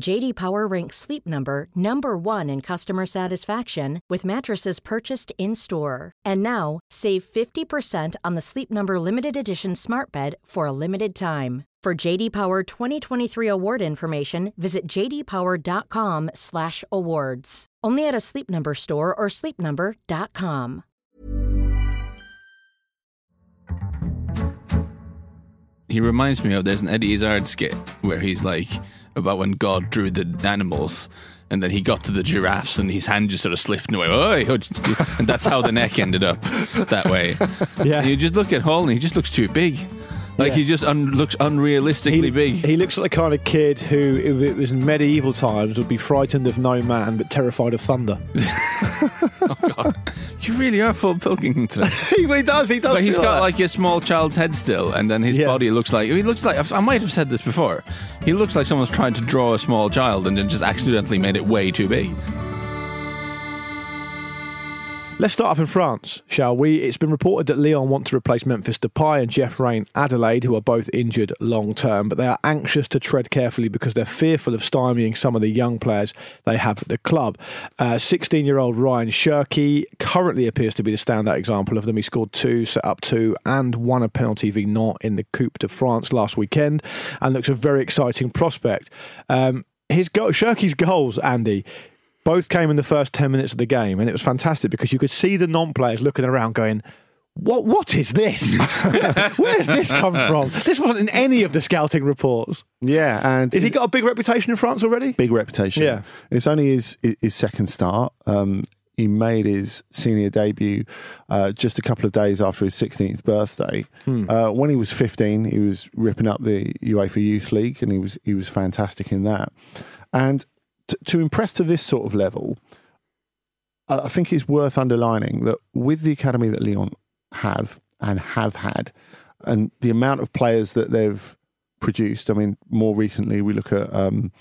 JD Power ranks Sleep Number number 1 in customer satisfaction with mattresses purchased in-store. And now, save 50% on the Sleep Number limited edition Smart Bed for a limited time. For JD Power 2023 award information, visit jdpower.com/awards. Only at a Sleep Number store or sleepnumber.com. He reminds me of there's an Eddie Izzard skit where he's like about when God drew the animals and then he got to the giraffes and his hand just sort of slipped away. Oi! And that's how the neck ended up that way. Yeah. And you just look at Hall and he just looks too big. Like Yeah. he just un- looks unrealistically He, big. he looks like the kind of kid who, if it was in medieval times, would be frightened of no man but terrified of thunder. Oh God. You really are full Pilkington today. he, he does, he does. But he's got that. like a small child's head still, and then his Yeah. body looks like he looks like I might have said this before. He looks like someone's trying to draw a small child and then just accidentally made it way too big. Let's start off in France, shall we? It's been reported that Lyon want to replace Memphis Depay and Jeff Rain Adelaide, who are both injured long term, but they are anxious to tread carefully because they're fearful of stymieing some of the young players they have at the club. 16 year old Rayan Cherki currently appears to be the standout example of them. He scored two, set up two, and won a penalty v Nantes in the Coupe de France last weekend and looks a very exciting prospect. Um, his goal, Cherki's goals, Andy, both came in the first 10 minutes of the game and it was fantastic because you could see the non-players looking around going what what is this where's this come from this wasn't in any of the scouting reports Yeah, and has he got a big reputation in france already big reputation. Yeah. it's only his his second start. Um, he made his senior debut uh, just a couple of days after his 16th birthday. Hmm. Uh, when he was 15, he was ripping up the UEFA Youth League, and he was he was fantastic in that. And to impress to this sort of level, I think it's worth underlining that with the academy that Lyon have and have had, and the amount of players that they've produced. I mean, more recently we look at um,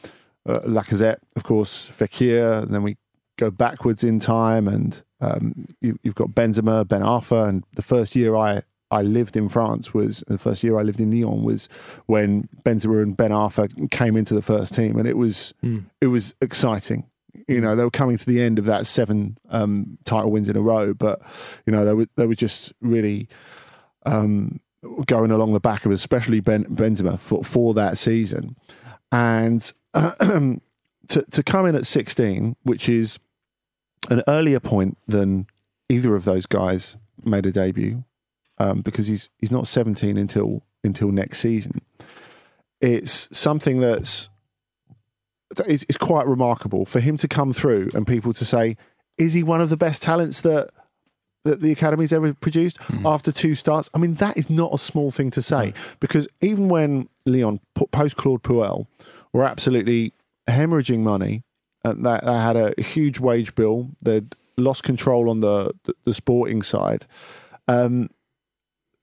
uh, Lacazette, of course, Fekir, and then we go backwards in time, and um, you, you've got Benzema, Ben Arfa, and the first year I. I lived in France was the first year I lived in Lyon was when Benzema and Ben Arfa came into the first team, and it was it was exciting. You know, they were coming to the end of that seven um, title wins in a row, but you know they were they were just really um, going along the back of especially ben, Benzema for for that season, and to to come in at sixteen, which is an earlier point than either of those guys made a debut, um, because he's he's not seventeen until until next season. It's something that's it's, it's quite remarkable for him to come through and people to say, is he one of the best talents that that the academy's ever produced after two starts? I mean, that is not a small thing to say because even when Lyon post Claude Puel were absolutely hemorrhaging money, and they, they had a huge wage bill, they'd lost control on the the, the sporting side. Um,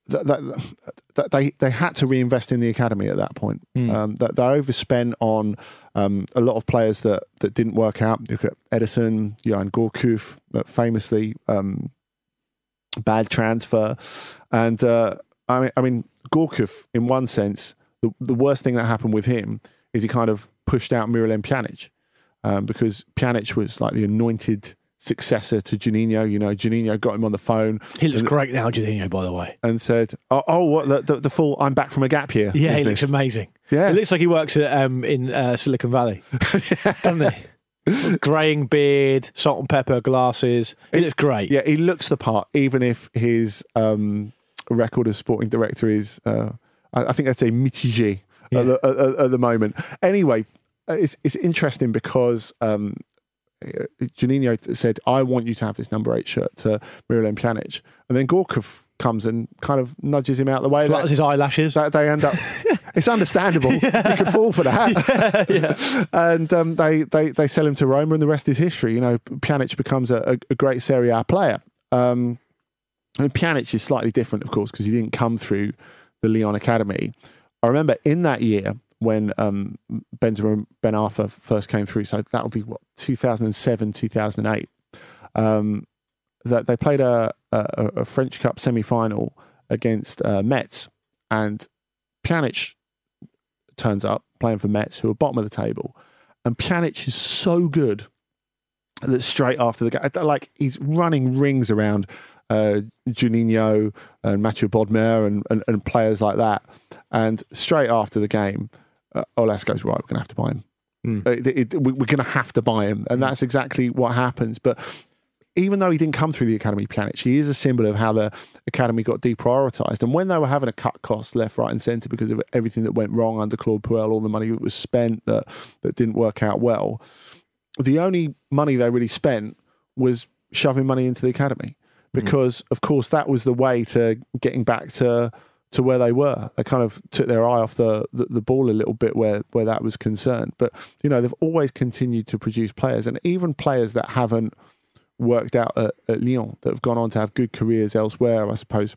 that, that, that they they had to reinvest in the academy at that point. Um, that they overspent on um, a lot of players that, that didn't work out. Look at Edison, Yoann Gourcuff, uh, famously um, bad transfer, and uh, I mean I mean Gorkuf in one sense the the worst thing that happened with him is he kind of pushed out Miralem Pjanic um, because Pjanic was like the anointed successor to Juninho. You know, Juninho got him on the phone. He looks and- great now, Jorginho, by the way. and said, "Oh, oh what the, the, the full I'm back from a gap year." Yeah, he business." looks amazing. Yeah. It looks like he works at, um, in uh, Silicon Valley, doesn't he? Greying beard, salt and pepper glasses. He looks great. Yeah, he looks the part, even if his um, record as sporting director is, uh, I, I think I'd say mitigé Yeah. at, the, at, at the moment. Anyway, uh, it's it's interesting because um, Juninho said, "I want you to have this number eight shirt to Miralem Pjanic," and then Gourcuff comes and kind of nudges him out the way. Flutters That- his eyelashes. that they end up. it's understandable. You could fall for that. And um, they, they they sell him to Roma, and the rest is history. You know, Pjanic becomes a, a, a great Serie A player. Um, and Pjanic is slightly different, of course, because he didn't come through the Lyon Academy. I remember in that year when um, Benzema Ben Arfa first came through, so that would be what 2007, 2008. Um, that they played a, a, a French Cup semi final against uh, Metz, and Pjanic turns up playing for Metz, who are bottom of the table, and Pjanic is so good that straight after the game, like he's running rings around uh, Juninho and Mathieu Bodmer and, and, and players like that, and straight after the game, uh, Aulas goes right, we're going to have to buy him. Uh, it- it- we- we're going to have to buy him, and that's exactly what happens. But even though he didn't come through the academy Pjanic, he is a symbol of how the academy got deprioritized. And when they were having to cut costs left, right, and centre because of everything that went wrong under Claude Puel, all the money that was spent that that didn't work out well, the only money they really spent was shoving money into the academy because, of course, that was the way to getting back to to where they were. They kind of took their eye off the, the, the ball a little bit where, where that was concerned. But, you know, they've always continued to produce players and even players that haven't worked out at, at Lyon that have gone on to have good careers elsewhere. I suppose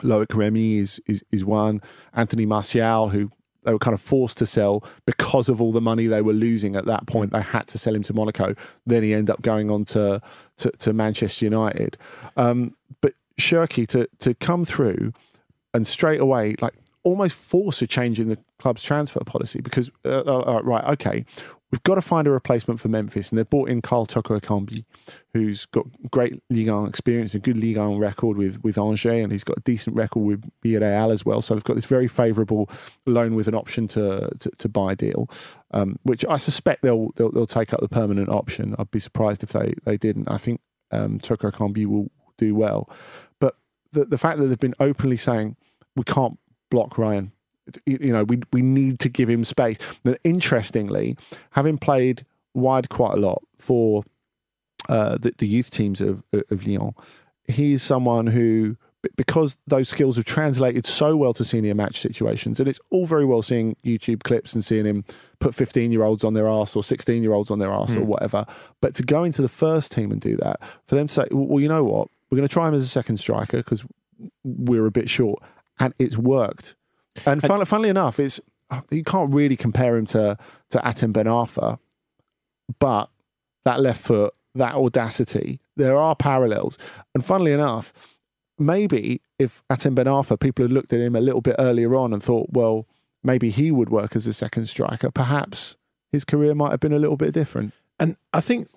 Loic Remy is, is, is one. Anthony Martial, who they were kind of forced to sell because of all the money they were losing at that point. They had to sell him to Monaco. Then he ended up going on to, to, to Manchester United. Um, but Cherki to, to come through and straight away, like almost force a change in the club's transfer policy because, uh, uh, uh, right, okay, we've got to find a replacement for Memphis. And they've brought in Karl Toko who's got great Ligue 1 experience, a good Ligue 1 record with, with Angers, and he's got a decent record with Villarreal as well. So they've got this very favourable loan with an option to, to, to buy deal, um, which I suspect they'll, they'll they'll take up the permanent option. I'd be surprised if they, they didn't. I think um, Toko will do well. But the, the fact that they've been openly saying, we can't block Rayan. You know, we we need to give him space. Then, interestingly, having played wide quite a lot for uh, the, the youth teams of of Lyon, he's someone who, because those skills have translated so well to senior match situations, and it's all very well seeing YouTube clips and seeing him put fifteen year olds on their ass or sixteen year olds on their arse or whatever. But to go into the first team and do that, for them to say, well, you know what, we're going to try him as a second striker because we're a bit short, and it's worked. And funnily, funnily enough, it's you can't really compare him to to Hatem Ben Arfa, but that left foot, that audacity, there are parallels. And funnily enough, maybe if Hatem Ben Arfa, people had looked at him a little bit earlier on and thought, well, maybe he would work as a second striker. Perhaps his career might have been a little bit different. And I think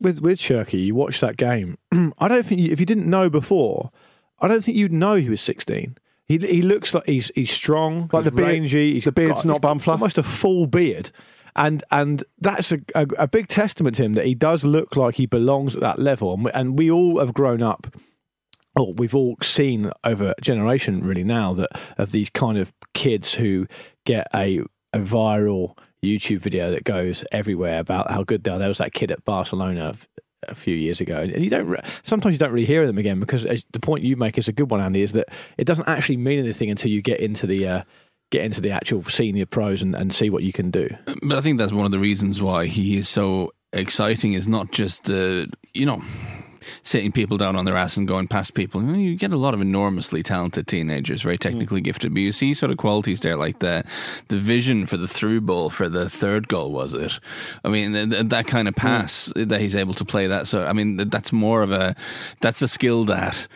with with Cherki, you watch that game. I don't think you, if you didn't know before, I don't think you'd know he was sixteen. He he looks like he's he's strong, Like the beard- rangy. He's the beard's got- not bum fluff? almost a full beard. And and that's a, a, a big testament to him that he does look like he belongs at that level. And we, and we all have grown up oh, we've all seen over a generation really now that of these kind of kids who get a, a viral YouTube video that goes everywhere about how good they are. There was that kid at Barcelona a few years ago, and you don't. Sometimes you don't really hear them again because the point you make is a good one, Andy. Is that it doesn't actually mean anything until you get into the uh, get into the actual senior pros and, and see what you can do. But I think that's one of the reasons why he is so exciting. Is not just uh, you know sitting people down on their ass and going past people. You, get a lot of enormously talented teenagers, very mm. technically gifted. But you see sort of qualities there, like the the vision for the through ball for the third goal. Was it? I mean, th- th- that kind of mm. pass that he's able to play. That so I mean, th- that's more of a that's a skill that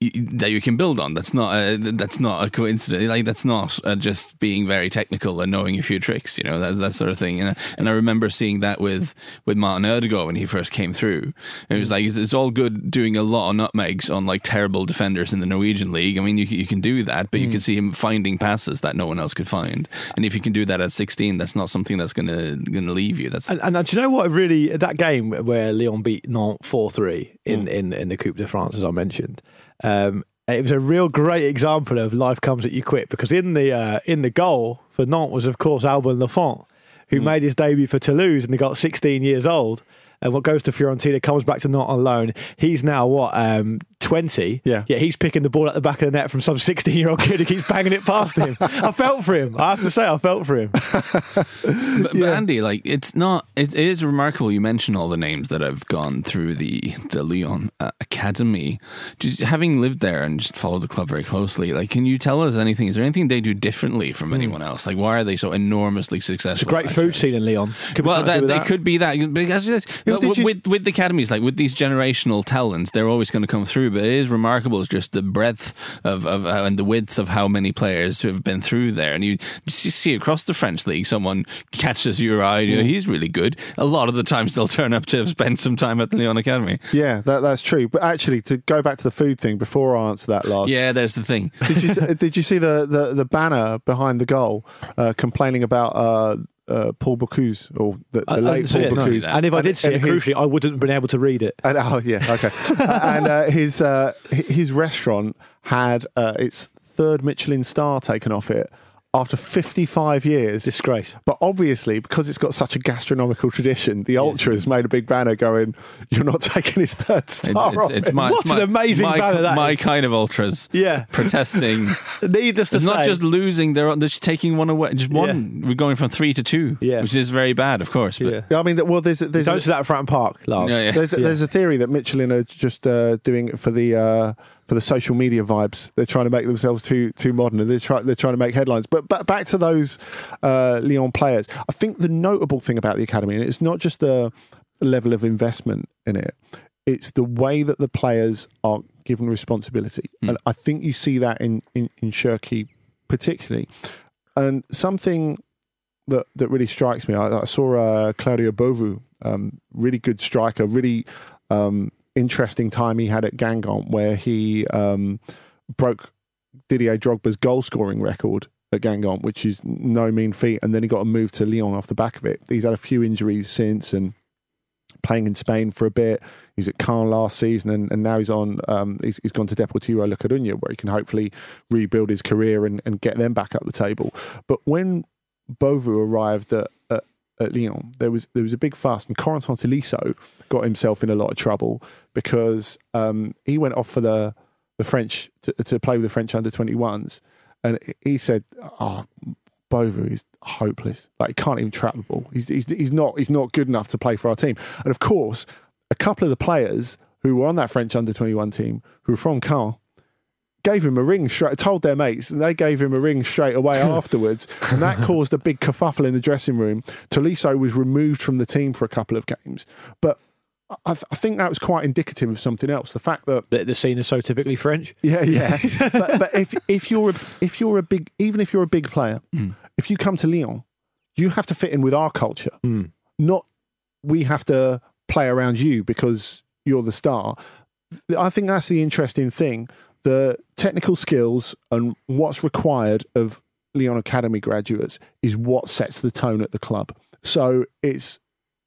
that you can build on. That's not a, that's not a coincidence. Like that's not uh, just being very technical and knowing a few tricks. You know that that sort of thing. And, and I remember seeing that with with Martin Odegaard when he first came through. And it was like it's, it's all good doing a lot of nutmegs on like terrible defenders in the Norwegian league. I mean, you you can do that, but you can see him finding passes that no one else could find. And if you can do that at 16, that's not something that's gonna gonna leave you. That's And, and uh, do you know what? Really, that game where Lyon beat Nantes four three in, Mm. in in the Coupe de France, as I mentioned, um, it was a real great example of life comes at you quick. Because in the uh, in the goal for Nantes was of course Alban Lafont, Mm. who made his debut for Toulouse and he got 16 years old. And what goes to Fiorentina comes back to Nantes on loan. He's now what um, 20. Yeah. yeah. He's picking the ball at the back of the net from some 16 year old kid who keeps banging it past him. I felt for him. I have to say, I felt for him. but, but Andy, like it's not. It, it is remarkable. You mention all the names that have gone through the the Lyon uh, Academy. Just having lived there and just followed the club very closely, like, can you tell us anything? Is there anything they do differently from anyone else? Like, why are they so enormously successful? It's a great food that scene in Lyon. Could well, something to do that, could be that because Yeah, with, you- with with the academies, like with these generational talents, they're always going to come through. But it is remarkable, it's just the breadth of, of uh, and the width of how many players who have been through there. And you see across the French league, someone catches your eye. You know, he's really good. A lot of the times they'll turn up to have spent some time at the Lyon Academy. Yeah, that, that's true. But actually, to go back to the food thing before I answer that, last. Yeah, there's the thing. did you did you see the, the, the banner behind the goal uh, complaining about uh, uh, Paul Bocuse or the, the late Paul it, no. Bocuse? And if I did see it, and his- crucially, I wouldn't have been able to read it. And, oh yeah, okay. and uh, his uh, his restaurant had uh, its third Michelin star taken off it after 55 years. Disgrace. But obviously, because it's got such a gastronomical tradition, the ultras made a big banner going, "You're not taking his third It's, star it's, off it's my, What my, an amazing my, banner that my is. kind of ultras. Yeah. protesting. Needless to It's say, not just losing; they're they're just taking one away. Just one. We're going from three to two. Yeah. which is very bad, of course. But Yeah. Yeah, I mean, well, there's there's Don't say that at Fratton Park, Lars. Yeah, yeah. There's, there's a theory that Michelin are just uh, doing it for the uh, for the social media vibes. They're trying to make themselves too too modern, and they're trying they're trying to make headlines. But, but back to those uh, Lyon players. I think the notable thing about the academy, and it's not just the level of investment in it. It's the way that the players are given responsibility, and I think you see that in in, in Cherki particularly. And something that that really strikes me. I, I saw uh, Claudio Beauvue, um, really good striker, really um, interesting time he had at Guingamp, where he um, broke Didier Drogba's goal scoring record at Guingamp, which is no mean feat. And then he got a move to Lyon off the back of it. He's had a few injuries since and playing in Spain for a bit. He was at Caen last season, and, and now he's on. Um, he's, he's gone to Deportivo La Coruña, where he can hopefully rebuild his career and, and get them back up the table. But when Beauvue arrived at, at, Lyon, there was there was a big fuss, and Corentin Tolisso got himself in a lot of trouble because um, he went off for the the French to, to play with the French under 21s, and he said, "Oh, Beauvue is hopeless. Like he can't even trap the ball. He's, he's he's not he's not good enough to play for our team." And of course, a couple of the players who were on that French under 21 team, who were from Caen, gave him a ring straight, told their mates, and they gave him a ring straight away afterwards. And that caused a big kerfuffle in the dressing room. Tolisso was removed from the team for a couple of games. But I, I think that was quite indicative of something else. The fact that The, the scene is so typically French. yeah, yeah. but, but if if you're a, if you're a big even if you're a big player, mm. if you come to Lyon, you have to fit in with our culture. Mm. Not we have to play around you because you're the star. I think that's the interesting thing. The technical skills and what's required of Lyon Academy graduates is what sets the tone at the club. So it's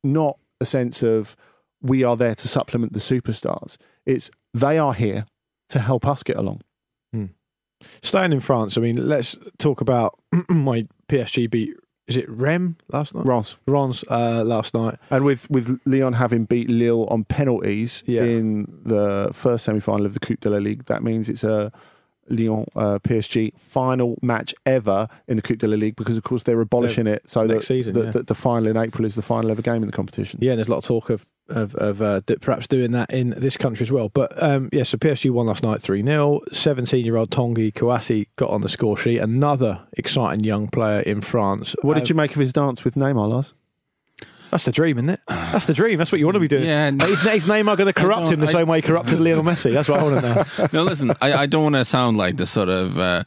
not a sense of we are there to supplement the superstars. It's they are here to help us get along. Hmm. Staying in France, I mean, let's talk about my PSG beat is it Reims last night? Rons. Rons uh, last night. And with, with Lyon having beat Lille on penalties Yeah. in the first semi final of the Coupe de la Ligue, that means it's a Lyon uh, PSG final match ever in the Coupe de la Ligue because, of course, they're abolishing it so next that season, the, yeah. the, the final in April is the final ever game in the competition. Yeah, and there's a lot of talk of of, of uh, perhaps doing that in this country as well. But um, yeah, so PSG won last night 3 0. 17 year old Tanguy Kouassi got on the score sheet. Another exciting young player in France. What did Um, you make of his dance with Neymar, Lars? That's the dream, isn't it? That's the dream. That's what you want to be doing. Yeah, and- Is, is Neymar going to corrupt him the I- same way he corrupted Lionel Messi? That's what I want to know. no, listen, I, I don't want to sound like the sort of uh,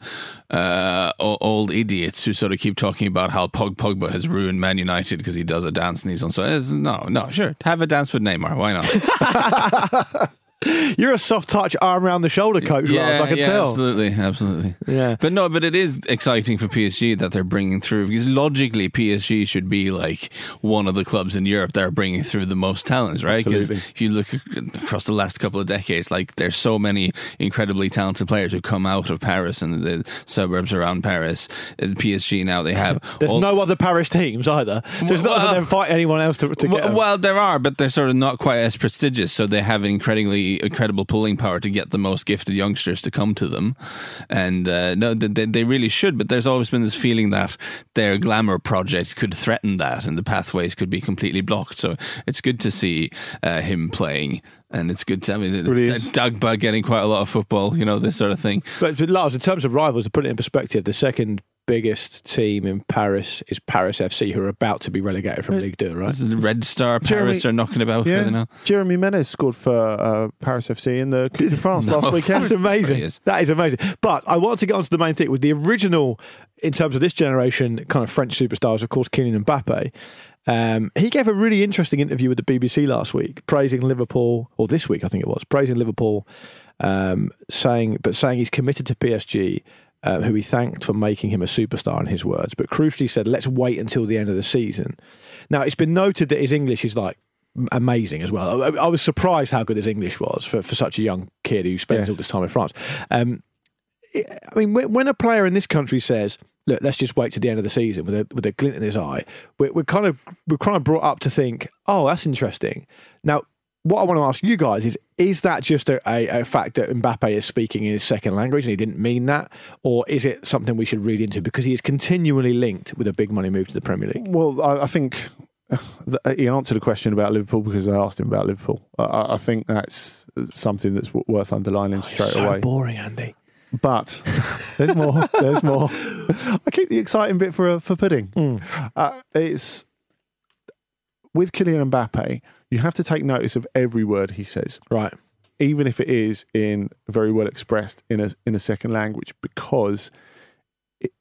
uh, old idiots who sort of keep talking about how Pog Pogba has ruined Man United because he does a dance and he's on. So it's- no, no, sure, have a dance with Neymar. Why not? You're a soft touch arm around the shoulder coach, Lars. I can yeah, tell. absolutely, absolutely. Yeah. But no, but it is exciting for PSG that they're bringing through because logically PSG should be like one of the clubs in Europe that are bringing through the most talents, right? Because if you look across the last couple of decades, like there's so many incredibly talented players who come out of Paris and the suburbs around Paris. And PSG now they have There's all- no other Paris teams either. So it's not as Well- if they fight anyone else to, to get well, well, there are, but they're sort of not quite as prestigious. So they have incredibly incredible pulling power to get the most gifted youngsters to come to them. And uh, no, they, they really should. But there's always been this feeling that their glamour projects could threaten that, and the pathways could be completely blocked. So it's good to see uh, him playing. And it's good to, I mean, really is. Dagba getting quite a lot of football, you know, this sort of thing. But, but Lars, in terms of rivals, to put it in perspective, the second biggest team in Paris is Paris FC, who are about to be relegated from Ligue 2, right? This is the Red Star Jeremy- Paris are knocking about Yeah, further now. Jeremy Menez scored for uh, Paris FC in the Coupe de France last weekend. That's amazing. Is. That is amazing. But I want to get onto the main thing with the original, in terms of this generation, kind of French superstars, of course, Kylian Mbappe. Um, he gave a really interesting interview with the BBC last week, praising Liverpool, or this week I think it was, praising Liverpool, um, saying but saying he's committed to PSG, um, who he thanked for making him a superstar in his words, but crucially said, let's wait until the end of the season. Now it's been noted that his English is like amazing as well. I, I was surprised how good his English was for, for such a young kid who spends Yes. all this time in France. Um, I mean, when when a player in this country says, "Look, let's just wait to the end of the season," with a with a glint in his eye, we're, we're kind of we're kind of brought up to think, "Oh, that's interesting." Now, what I want to ask you guys is: Is that just a, a, a fact that Mbappe is speaking in his second language and he didn't mean that, or is it something we should read into because he is continually linked with a big money move to the Premier League? Well, I, I think he answered a question about Liverpool because I asked him about Liverpool. I- I, think that's something that's worth underlining straight so away. boring, Andy. But there's more. There's more. I keep the exciting bit for for pudding. Hmm. Uh, it's with Kylian Mbappe. You have to take notice of every word he says, Right. even if it is in very well expressed in a in a second language, because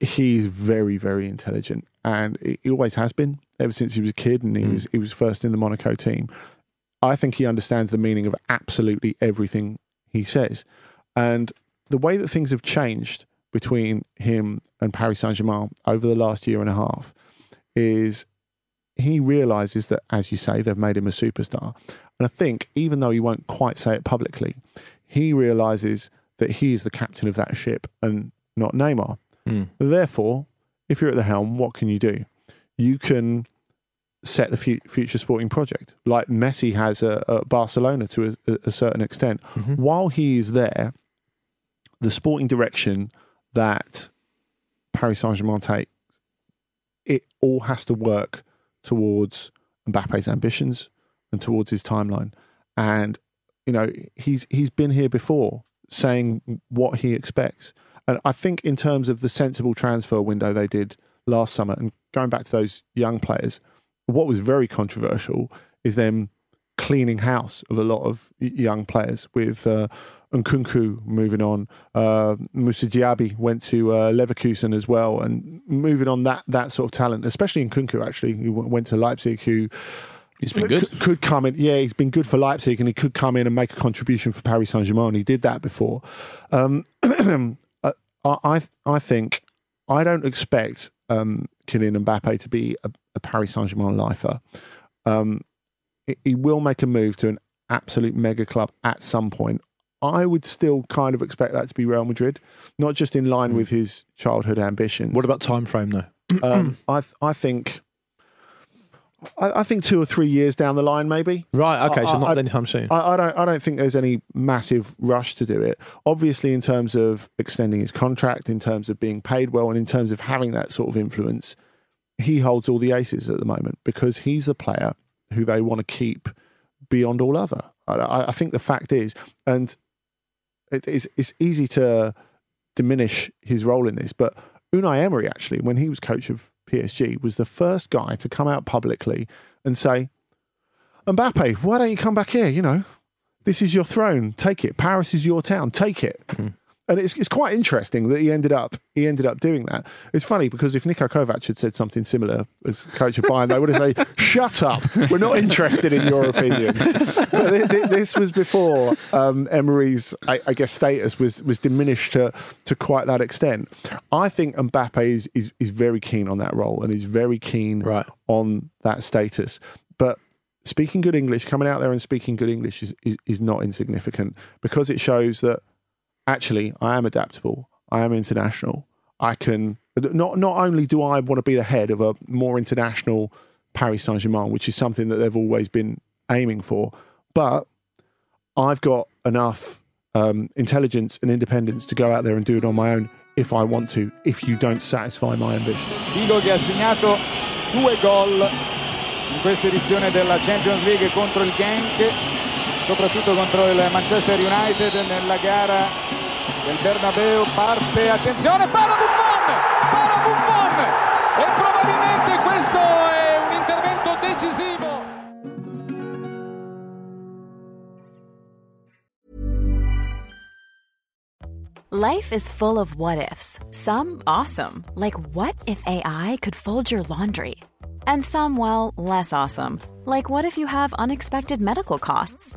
he's very very intelligent, and he always has been ever since he was a kid, and he hmm. was he was first in the Monaco team. I think he understands the meaning of absolutely everything he says, and the way that things have changed between him and Paris Saint Germain over the last year and a half is he realizes that, as you say, they've made him a superstar. And I think, even though he won't quite say it publicly, he realizes that he is the captain of that ship and not Neymar. Hmm. Therefore, if you're at the helm, what can you do? You can set the future sporting project, like Messi has at, Barcelona to a, a certain extent. Mm-hmm. While he is there, the sporting direction that Paris Saint Germain takes, it all has to work towards Mbappe's ambitions and towards his timeline. And you know, he's he's been here before saying what he expects. And I think in terms of the sensible transfer window they did last summer and going back to those young players, what was very controversial is them cleaning house of a lot of young players with uh, Nkunku moving on. Uh, Moussa Diaby went to uh, Leverkusen as well, and moving on that that sort of talent, especially Nkunku actually, who went to Leipzig, who He's been good. could, could come in. Yeah, he's been good for Leipzig, and he could come in and make a contribution for Paris Saint Germain. He did that before. Um, I, I I think I don't expect um, Kylian Mbappe to be a, a Paris Saint Germain lifer. Um, he- he will make a move to an absolute mega club at some point. I would still kind of expect that to be Real Madrid, not just in line with his childhood ambitions. What about time frame though? Um, I th- I think. I, I think two or three years down the line, maybe. Right. Okay. I- so not I- anytime soon. I, I don't. I don't think there's any massive rush to do it. Obviously, in terms of extending his contract, in terms of being paid well, and in terms of having that sort of influence, he holds all the aces at the moment because he's the player who they want to keep beyond all other. I, I think the fact is, and it is it's easy to diminish his role in this, but Unai Emery actually, when he was coach of PSG, was the first guy to come out publicly and say, Mbappe, why don't you come back here? You know, this is your throne. Take it. Paris is your town. Take it. Hmm. And it's, it's quite interesting that he ended up he ended up doing that. It's funny because if Niko Kovac had said something similar as coach of Bayern, they would have said, "Shut up, we're not interested in your opinion." But thi- thi- this was before um, Emery's, I, I guess, status was was diminished to to quite that extent. I think Mbappe is is, is very keen on that role and is very keen Right. on that status, but. Speaking good English, coming out there and speaking good English is, is, is not insignificant because it shows that actually I am adaptable. I am international. I can not not only do I want to be the head of a more international Paris Saint Germain, which is something that they've always been aiming for, but I've got enough um, intelligence and independence to go out there and do it on my own if I want to. If you don't satisfy my ambition. Figo che ha segnato due gol in questa edizione della Champions League contro il Genk, soprattutto contro il Manchester United nella gara del Bernabeu. Parte, attenzione, para Buffon! Para Buffon! E probabilmente questo è un intervento decisivo. Life is full of what ifs. Some awesome, like what if AI could fold your laundry? And some, well, less awesome, like what if you have unexpected medical costs?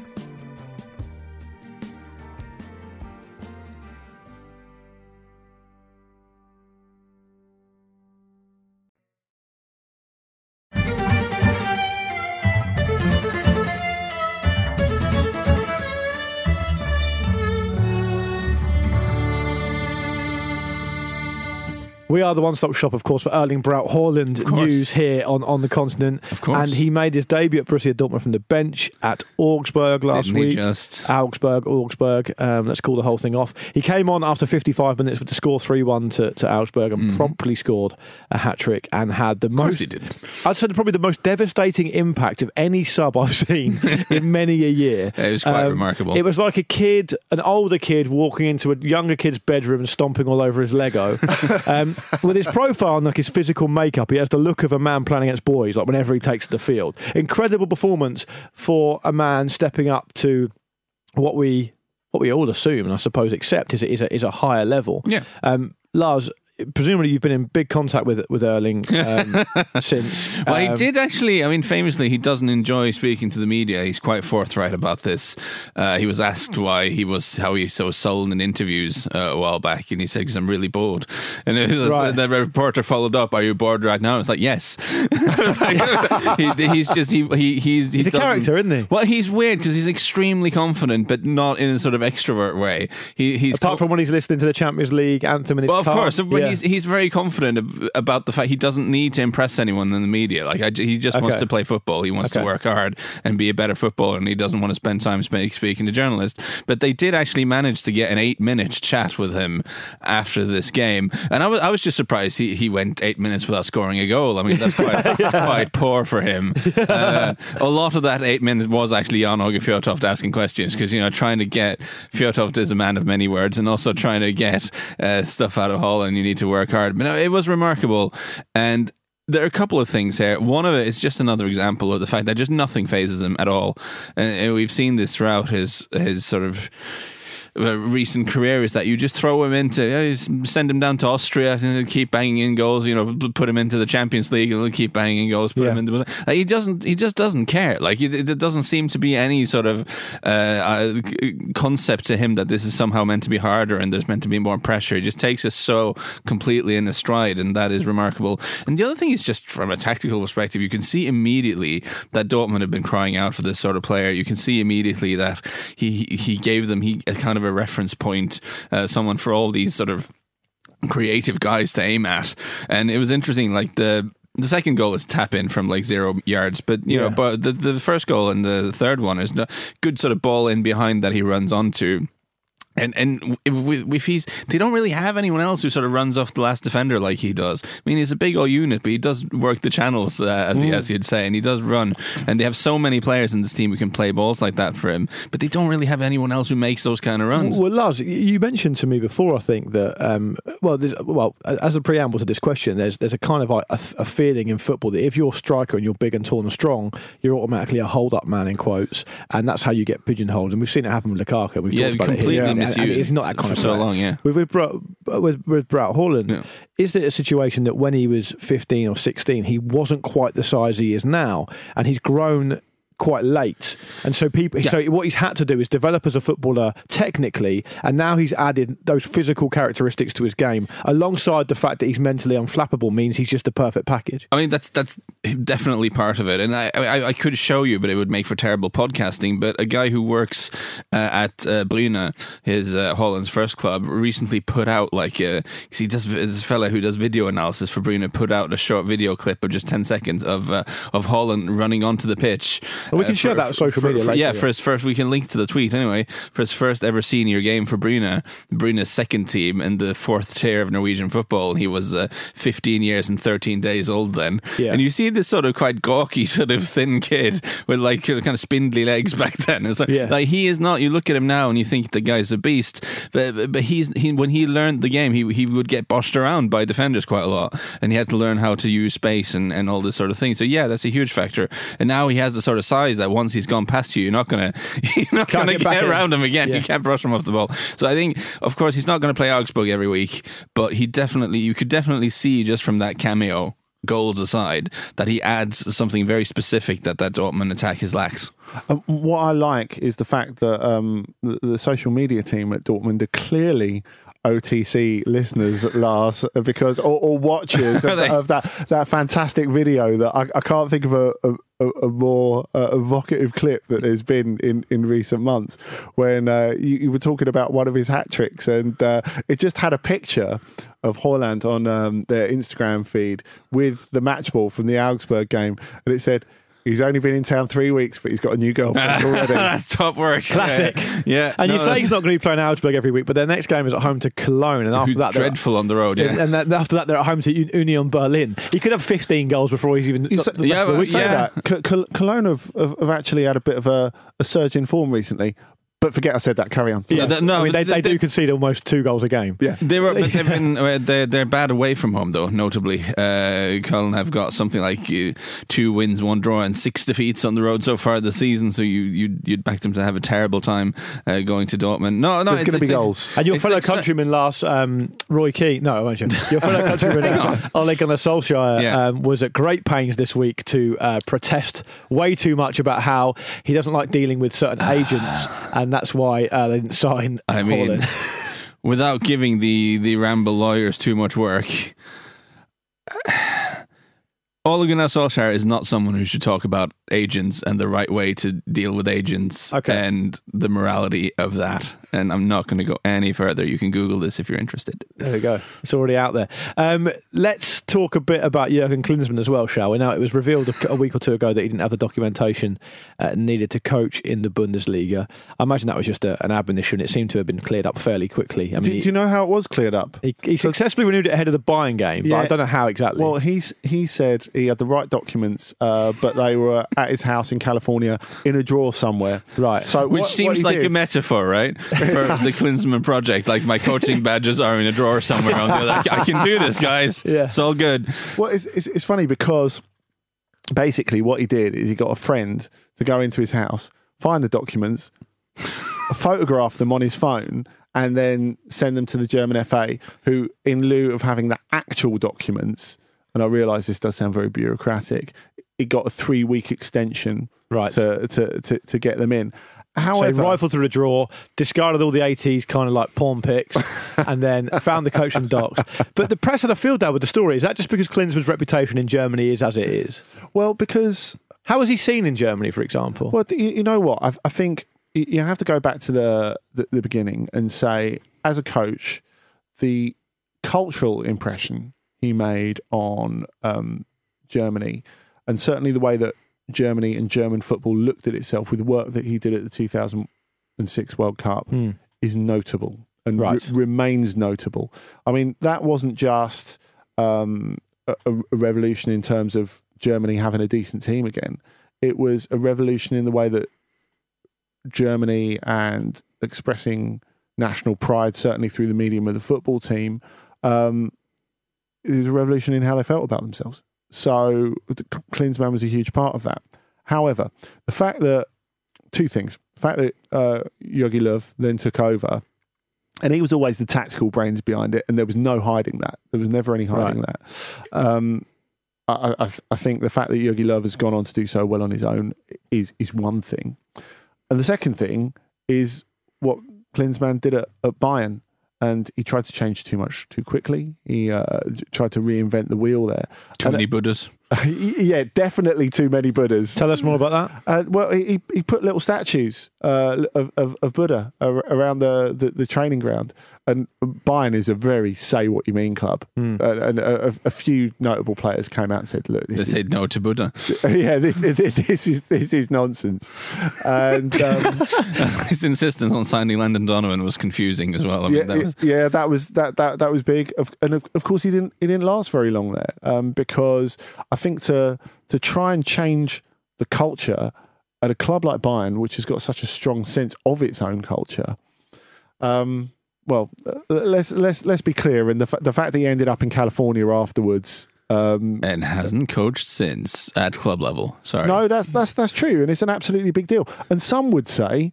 We are the one-stop shop, of course, for Erling Braut Haaland news here on, on the continent. Of course. And he made his debut at Borussia Dortmund from the bench at Augsburg last Didn't week. just? Augsburg, Augsburg. Um, let's call the whole thing off. He came on after 55 minutes with the score 3-1 to, to Augsburg and promptly scored a hat-trick and had the Mm. course most... he did. I'd say probably the most devastating impact of any sub I've seen in many a year. Um, It was quite remarkable. It was like a kid, an older kid, walking into a younger kid's bedroom and stomping all over his Lego. um, with his profile and like his physical makeup, he has the look of a man playing against boys. Like whenever he takes the field, incredible performance for a man stepping up to what we what we all assume and I suppose accept is a, is a, is a higher level. Yeah. Um, Lars, presumably you've been in big contact with with Erling um, since. Well, he Um, did actually. I mean, famously, he doesn't enjoy speaking to the media. He's quite forthright about this. Uh, he was asked why he was how he so sold in interviews uh, a while back, and he said, "Because I'm really bored." And was, Right. the reporter followed up, "Are you bored right now?" It's like, "Yes." Like, he, he's just he, he he's He's a character, isn't he? Well, he's weird because he's extremely confident, but not in a sort of extrovert way. He he's Apart co- from when he's listening to the Champions League anthem in his well, of course, Yeah. He's he's very confident ab- about the fact he doesn't need to impress anyone in the media. Like I, he just wants Okay. to play football. He wants Okay. to work hard and be a better footballer, and he doesn't want to spend time spe- speaking to journalists. But they did actually manage to get an eight minute chat with him after this game, and I was I was just surprised he, he went eight minutes without scoring a goal. I mean that's quite quite poor for him. Uh, a lot of that eight minutes was actually Jan Åge Fjørtoft asking questions because you know trying to get Fjørtoft is a man of many words, and also trying to get uh, stuff out of Haaland, you need to work hard. But no, it was remarkable, and there are a couple of things here. One of it is just another example of the fact that just nothing phases him at all, and, and we've seen this throughout his his sort of. Uh, Recent career is that you just throw him into, uh, send him down to Austria and keep banging in goals. You know, put him into the Champions League and keep banging in goals. Put Yeah. him into, like, he doesn't, he just doesn't care. Like it, it doesn't seem to be any sort of uh, uh, concept to him that this is somehow meant to be harder and there's meant to be more pressure. He just takes it so completely in a stride, and that is remarkable. And the other thing is just from a tactical perspective, you can see immediately that Dortmund have been crying out for this sort of player. You can see immediately that he he gave them he a kind of a reference point, uh, someone for all these sort of creative guys to aim at. And it was interesting, like the the second goal is tap in from like zero yards, but you know, but the the first goal and the third one is a good sort of ball in behind that he runs onto. And and if, if he's they don't really have anyone else who sort of runs off the last defender like he does. I mean, he's a big old unit, but he does work the channels uh, as he, as you'd say, and he does run. And they have so many players in this team who can play balls like that for him, but they don't really have anyone else who makes those kind of runs. Well, Lars, you mentioned to me before, I think that um, well, well, as a preamble to this question, there's there's a kind of a, a feeling in football that if you're a striker and you're big and tall and strong, you're automatically a hold up man in quotes, and that's how you get pigeonholed. And we've seen it happen with Lukaku. We've Yeah, talked about completely it here. And- and it's not that kind for of so long, yeah. With with Bra- with, with Braut Haaland, Yeah. is it a situation that when he was 15 or 16, he wasn't quite the size he is now, and he's grown quite late, and so people. So what he's had to do is develop as a footballer technically, and now he's added those physical characteristics to his game, alongside the fact that he's mentally unflappable, means he's just a perfect package. I mean, that's that's definitely part of it, and I, I I could show you, but it would make for terrible podcasting. But a guy who works uh, at uh, Bryne, his uh, Haaland's first club, recently put out like a, 'cause he does this fella who does video analysis for Bryne put out a short video clip of just ten seconds of uh, of Holland running onto the pitch. We uh, can share for- that on social for- media for- later, Yeah, yeah. for his first, we can link to the tweet anyway. For his first ever senior game for Bryne, Bryne's second team in the fourth tier of Norwegian football. He was uh, 15 years and 13 days old then. Yeah. And you see this sort of quite gawky, sort of thin kid with like kind of spindly legs back then. It's like, Yeah. like he is not. You look at him now and you think the guy's a beast, but but he's he when he learned the game, he he would get bossed around by defenders quite a lot, and he had to learn how to use space and, and all this sort of thing. So yeah, that's a huge factor. And now he has the sort of size that once he's gone past you, you're not gonna you're not Can't gonna get back get in. around him again. Yeah. You can't brush him off the ball. So I think, of course, he's not going to play Augsburg every week, but he definitely you could definitely see just from that cameo. Goals aside, that he adds something very specific that that Dortmund attack is lacks. Um, what I like is the fact that um, the, the social media team at Dortmund are clearly OTC listeners, Lars, because or, or watchers of, of that that fantastic video that I, I can't think of a, a, a a more uh, evocative clip that there's been in, in recent months when uh, you, you were talking about one of his hat tricks and uh, it just had a picture of Haaland on um, their Instagram feed with the match ball from the Augsburg game and it said he's only been in town three weeks but he's got a new girlfriend already. That's top work. Classic. Yeah. And no, you say that's- he's not going to be playing Augsburg every week, but their next game is at home to Cologne, and after that, they're- dreadful on the road. Yeah. And, and then after that, they're at home to Un- Union Berlin. He could have 15 goals before he's even. You got say, the rest of the say that. Cologne have, have, have actually had a bit of a, a surge in form recently. But forget I said that. Carry on. Yeah, that- no, I mean, they, they they- do concede almost two goals a game. Yeah. They were, but they've been uh, they're, they're bad away from home though. Notably, uh, Köln have got something like uh, two wins, one draw, and six defeats on the road so far this season. So you you'd, you'd back them to have a terrible time uh, going to Dortmund. No, no, There's it's- going to be it's- goals. And your fellow like- countryman last um, Roy Keane, no, I won't you? Your fellow countryman uh, Ole Gunnar Solskjaer Yeah. um, was at great pains this week to uh, protest way too much about how he doesn't like dealing with certain agents, and that's why uh, they didn't sign. I mean, without giving the the Ramble lawyers too much work. Ole Gunnar Solskjaer is not someone who should talk about agents and the right way to deal with agents Okay. and the morality of that. And I'm not going to go any further. You can Google this if you're interested. There we go. It's already out there. Um, let's talk a bit about Jurgen Klinsmann as well, shall we? Now, it was revealed a, a week or two ago that he didn't have the documentation uh, needed to coach in the Bundesliga. I imagine that was just a, an admonition. It seemed to have been cleared up fairly quickly. I mean, do, he, do you know how it was cleared up? he, he successfully renewed it ahead of the Bayern game, but I don't know how exactly. Well, he's he said he had the right documents, uh, but they were at his house in California in a drawer somewhere. Right. So Which what- what seems he like a metaphor, right? For the Klinsmann project. Like my coaching badges are in a drawer somewhere. Like, I can do this, guys. Yeah. It's all good. Well, it's, it's, it's funny because basically what he did is he got a friend to go into his house, find the documents, photograph them on his phone, and then send them to the German FA, who, in lieu of having the actual documents, and I realise this does sound very bureaucratic, it got a three week extension Right. to, to, to, to get them in. So However, rifled through the drawer, discarded all the 80s kind of like pawn picks, and then found the coaching docs. But the press had a field day with the story. Is that just because Klinsmann's reputation in Germany is as it is? well, because How is he seen in Germany, for example? Well, you, you know what? I, I think you have to go back to the, the the beginning and say, as a coach, the cultural impression he made on um, Germany, and certainly the way that Germany and German football looked at itself with the work that he did at the 2006 World Cup, Hmm. is notable and re- remains notable. I mean, that wasn't just um, a, a revolution in terms of Germany having a decent team again. It was a revolution in the way that Germany and expressing national pride, certainly through the medium of the football team, um, it was a revolution in how they felt about themselves. So the Klinsmann was a huge part of that. However, the fact that two things: the fact that uh, Jogi Löw then took over, and he was always the tactical brains behind it, and there was no hiding that. There was never any hiding that. Um, I, I, I think the fact that Jogi Löw has gone on to do so well on his own is is one thing, and the second thing is what Klinsmann did at, at Bayern, and he tried to change too much too quickly. He uh, tried to reinvent the wheel there. Too And- many Buddhas. yeah, definitely too many Buddhas. Tell us more about that. Uh, well, he he put little statues uh, of, of of Buddha around the, the, the training ground, and Bayern is a very say what you mean club. Uh, and a, a few notable players came out and said, "Look, this They said no to Buddha. yeah, this this is this is nonsense." And um, His insistence on signing Landon Donovan was confusing as well. I mean, yeah, that was, yeah, that was that that that was big, and of, of course he didn't he didn't last very long there um, because I think to to try and change the culture at a club like Bayern, which has got such a strong sense of its own culture. Um, well, uh, let's let's let's be clear, and the fa- the fact that he ended up in California afterwards. Um, and hasn't coached since at club level. Sorry. no, that's that's that's true, and it's an absolutely big deal. And some would say,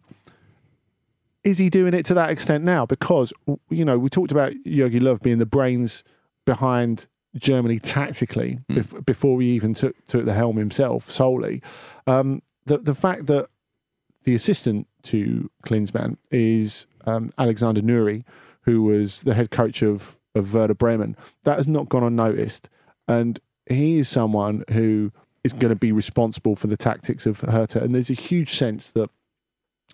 is he doing it to that extent now? Because you know we talked about Jogi Löw being the brains behind Germany tactically bef- before he even took took the helm himself solely. Um, the the fact that the assistant to Klinsmann is um, Alexander Nouri, who was the head coach of, of Werder Bremen. That has not gone unnoticed. And he is someone who is going to be responsible for the tactics of Hertha. And there's a huge sense that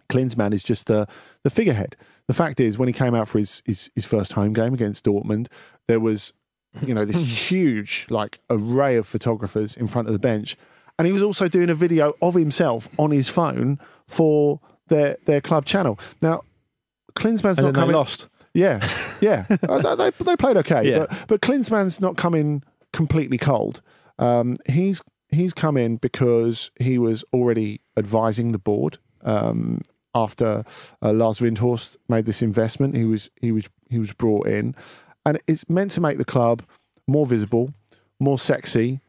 Klinsmann is just the, the figurehead. The fact is, when he came out for his, his, his first home game against Dortmund, there was, you know, this huge like array of photographers in front of the bench, and he was also doing a video of himself on his phone for their their club channel. Now, Klinsmann's And not coming. lost. Yeah, yeah, Uh, they, they played okay, Yeah. but but Klinsmann's not coming completely cold. Um, he's he's come in because he was already advising the board um, after uh, Lars Windhorst made this investment. He was he was he was brought in, and it's meant to make the club more visible, more sexy.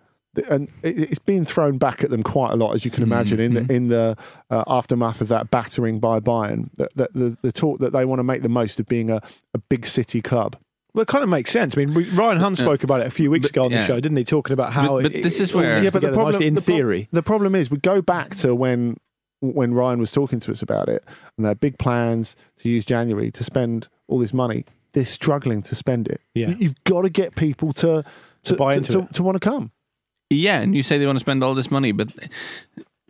And it- it's been thrown back at them quite a lot, as you can imagine, in the in the uh, aftermath of that battering by Bayern. The, the, the, the talk that they want to make the most of being a, a big city club. Well, it kind of makes sense. I mean, we, Ryan Hunt spoke about it a few weeks ago on the yeah. show, didn't he? Talking about how. But- but this it is all where- Yeah, but the problem, nicely in the prob- theory. the problem is we go back to when when Ryan was talking to us about it, and their big plans to use January to spend all this money. They're struggling to spend it. Yeah. You- you've got to get people to to, buy to, into to, it. to want to come. Yeah, and you say they want to spend all this money, but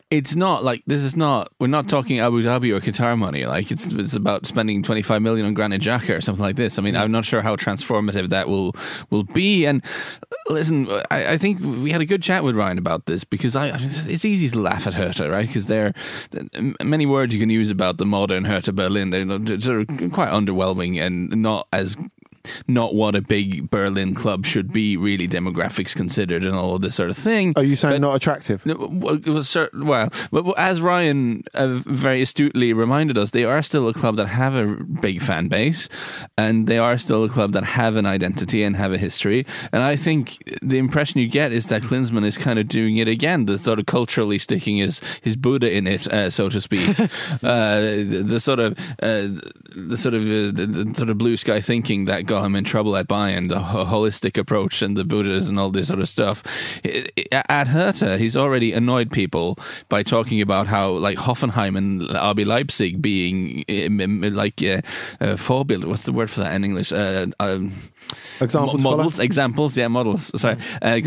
it's not like this is not. We're not talking Abu Dhabi or Qatar money. Like it's it's about spending twenty five million on Granit Xhaka or something like this. I mean, I'm not sure how transformative that will will be. And uh, listen, I, I think we had a good chat with Ryan about this because I it's easy to laugh at Hertha, right? Because there many words you can use about the modern Hertha Berlin. They're of quite underwhelming and not as not what a big Berlin club should be, really, demographics considered, and all of this sort of thing. Are you saying not attractive? Well, it was cer- well, as Ryan uh, very astutely reminded us, they are still a club that have a big fan base, and they are still a club that have an identity and have a history. And I think the impression you get is that Klinsmann is kind of doing it again, the sort of culturally sticking his his Buddha in it, uh, so to speak. uh, the, the sort of uh, the sort of uh, the, the sort of blue sky thinking that got him in trouble at Bayern, the holistic approach and the Buddhas and all this sort of stuff. At Hertha, he's already annoyed people by talking about how like Hoffenheim and RB Leipzig being um, like uh, uh, Vorbild. What's the word for that in English? Uh, um, Examples, models, examples, yeah, models. Sorry, uh,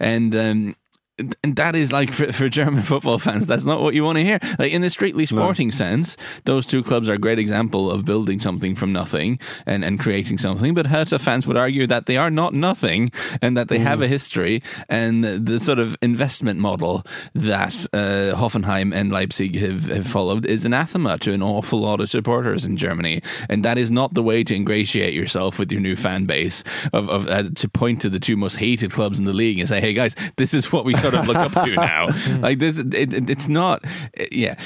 and. Um, and that is like for, for German football fans, that's not what you want to hear. Like in the strictly sporting sense, those two clubs are a great example of building something from nothing and, and creating something. But Hertha fans would argue that they are not nothing and that they have a history and the, the sort of investment model that uh, Hoffenheim and Leipzig have, have followed is anathema to an awful lot of supporters in Germany. And that is not the way to ingratiate yourself with your new fan base of, of uh, to point to the two most hated clubs in the league and say, hey guys, this is what we sort of look up to now. Like this, it, it, it's not. Yeah,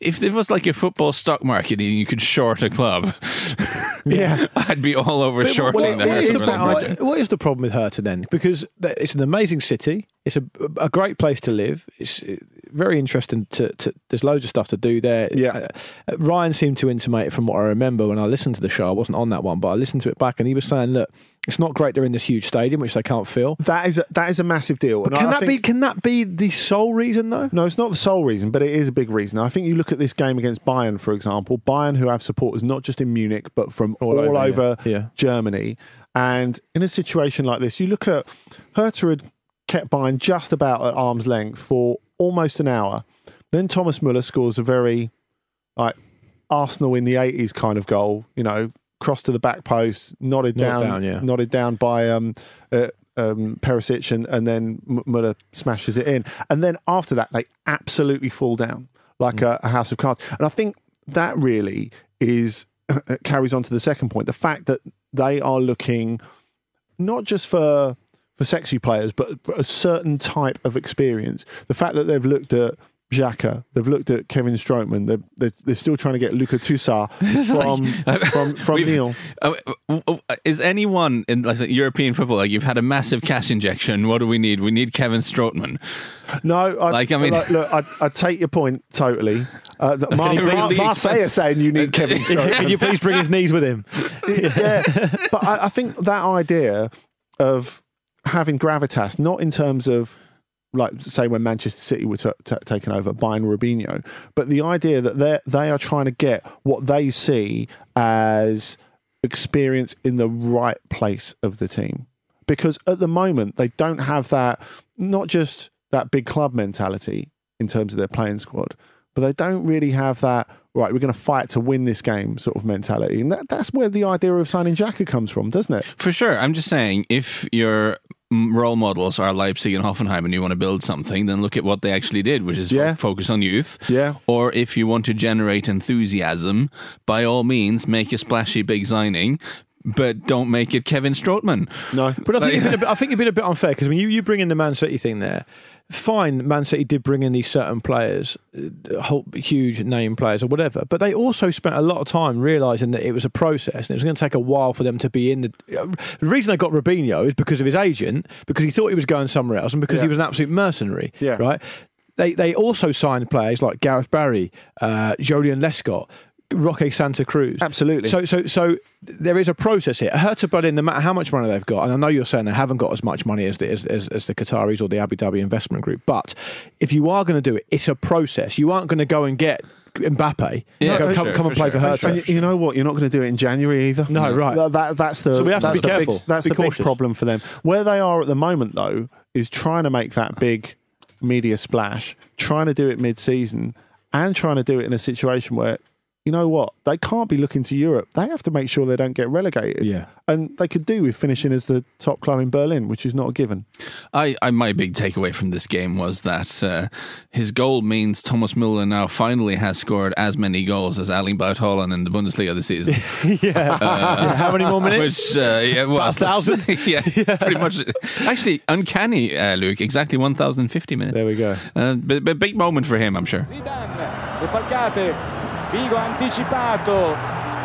if it was like a football stock market and you could short a club, Yeah. I'd be all over But shorting what- the what is the- what- is the problem with Hertha then? Because it's an amazing city. It's a, a great place to live. It's very interesting to, to. There's loads of stuff to do there. Yeah. Uh, Ryan seemed to intimate from what I remember when I listened to the show. I wasn't on that one, but I listened to it back, and he was saying, "Look, it's not great. They're in this huge stadium, which they can't fill." That is a, that is a massive deal. But And can I that be? think- Can that be the sole reason though? No, it's not the sole reason, but it is a big reason. I think you look at this game against Bayern, for example. Bayern, who have supporters not just in Munich but from all, All over, over, yeah. Yeah. Germany, and in a situation like this, you look at Hertha had kept Bayern just about at arm's length for almost an hour. Then Thomas Müller scores a very like Arsenal in the eighties kind of goal. You know, cross to the back post, nodded down, down, yeah. nodded down by um, uh, um, Perisic, and, and then Müller smashes it in. And then after that, they absolutely fall down like a, a house of cards. And I think that really is carries on to the second point: the fact that they are looking not just for for sexy players, but a certain type of experience. The fact that they've looked at Xhaka, they've looked at Kevin Strootman, they're, they're, they're still trying to get Luca Tousart from, from, from We've- Lille. Uh, Is anyone in like European football like you've had a massive cash injection? What do we need? We need Kevin Strootman. No, I, Like, I mean- look, look, I, I take your point totally. Uh, Mar- Really Mar- Marseille are saying you need Kevin Strootman. Can you please bring his knees with him? yeah, but I, I think that idea of having gravitas, not in terms of like say when Manchester City were t- t- taken over by Robinho, but the idea that they they are trying to get what they see as experience in the right place of the team. Because at the moment, they don't have that, not just that big club mentality in terms of their playing squad, but they don't really have that, right, we're going to fight to win this game sort of mentality. And that, that's where the idea of signing Xhaka comes from, doesn't it? For sure. I'm just saying, if your role models are Leipzig and Hoffenheim and you want to build something, then look at what they actually did, which is Yeah. focus on youth. Yeah. Or if you want to generate enthusiasm, by all means, make a splashy big signing, but don't make it Kevin Strootman. No. But I think, Like- you've been a bit, I think you've been a bit unfair because when you, you bring in the Man City thing there, fine, Man City did bring in these certain players, uh, whole, huge name players or whatever, but they also spent a lot of time realising that it was a process and it was going to take a while for them to be in the. uh, The reason they got Robinho is because of his agent, because he thought he was going somewhere else and because he was an absolute mercenary. Yeah. Right? They, they also signed players like Gareth Barry, uh, Joleon Lescott. Roque Santa Cruz. Absolutely. So, so, so there is a process here. Hertha Berlin, no matter how much money they've got, and I know you're saying they haven't got as much money as the, as, as, as the Qataris or the Abu Dhabi Investment Group, but if you are going to do it, it's a process. You aren't going to go and get Mbappe. Yeah, go, come, sure, come and play sure, for for Hertha. And you know what? You're not going to do it in January either. No, right. That, that- that's the So we have to be careful. Big, that's Be the big problem for them. Where they are at the moment, though, is trying to make that big media splash, trying to do it mid-season, and trying to do it in a situation where. You know what? They can't be looking to Europe. They have to make sure they don't get relegated. Yeah. And they could do with finishing as the top club in Berlin, which is not a given. I, I my big takeaway from this game was that uh, his goal means Thomas Müller now finally has scored as many goals as Erling Braut Haaland in the Bundesliga this season. yeah. Yeah, How many more minutes? Which, uh, yeah, well, About thousand? yeah, pretty much. Actually, uncanny, uh, Luke. Exactly 1,050 minutes. There we go. Uh, but, but big moment for him, I'm sure. Zidane, defalcate, Figo anticipato,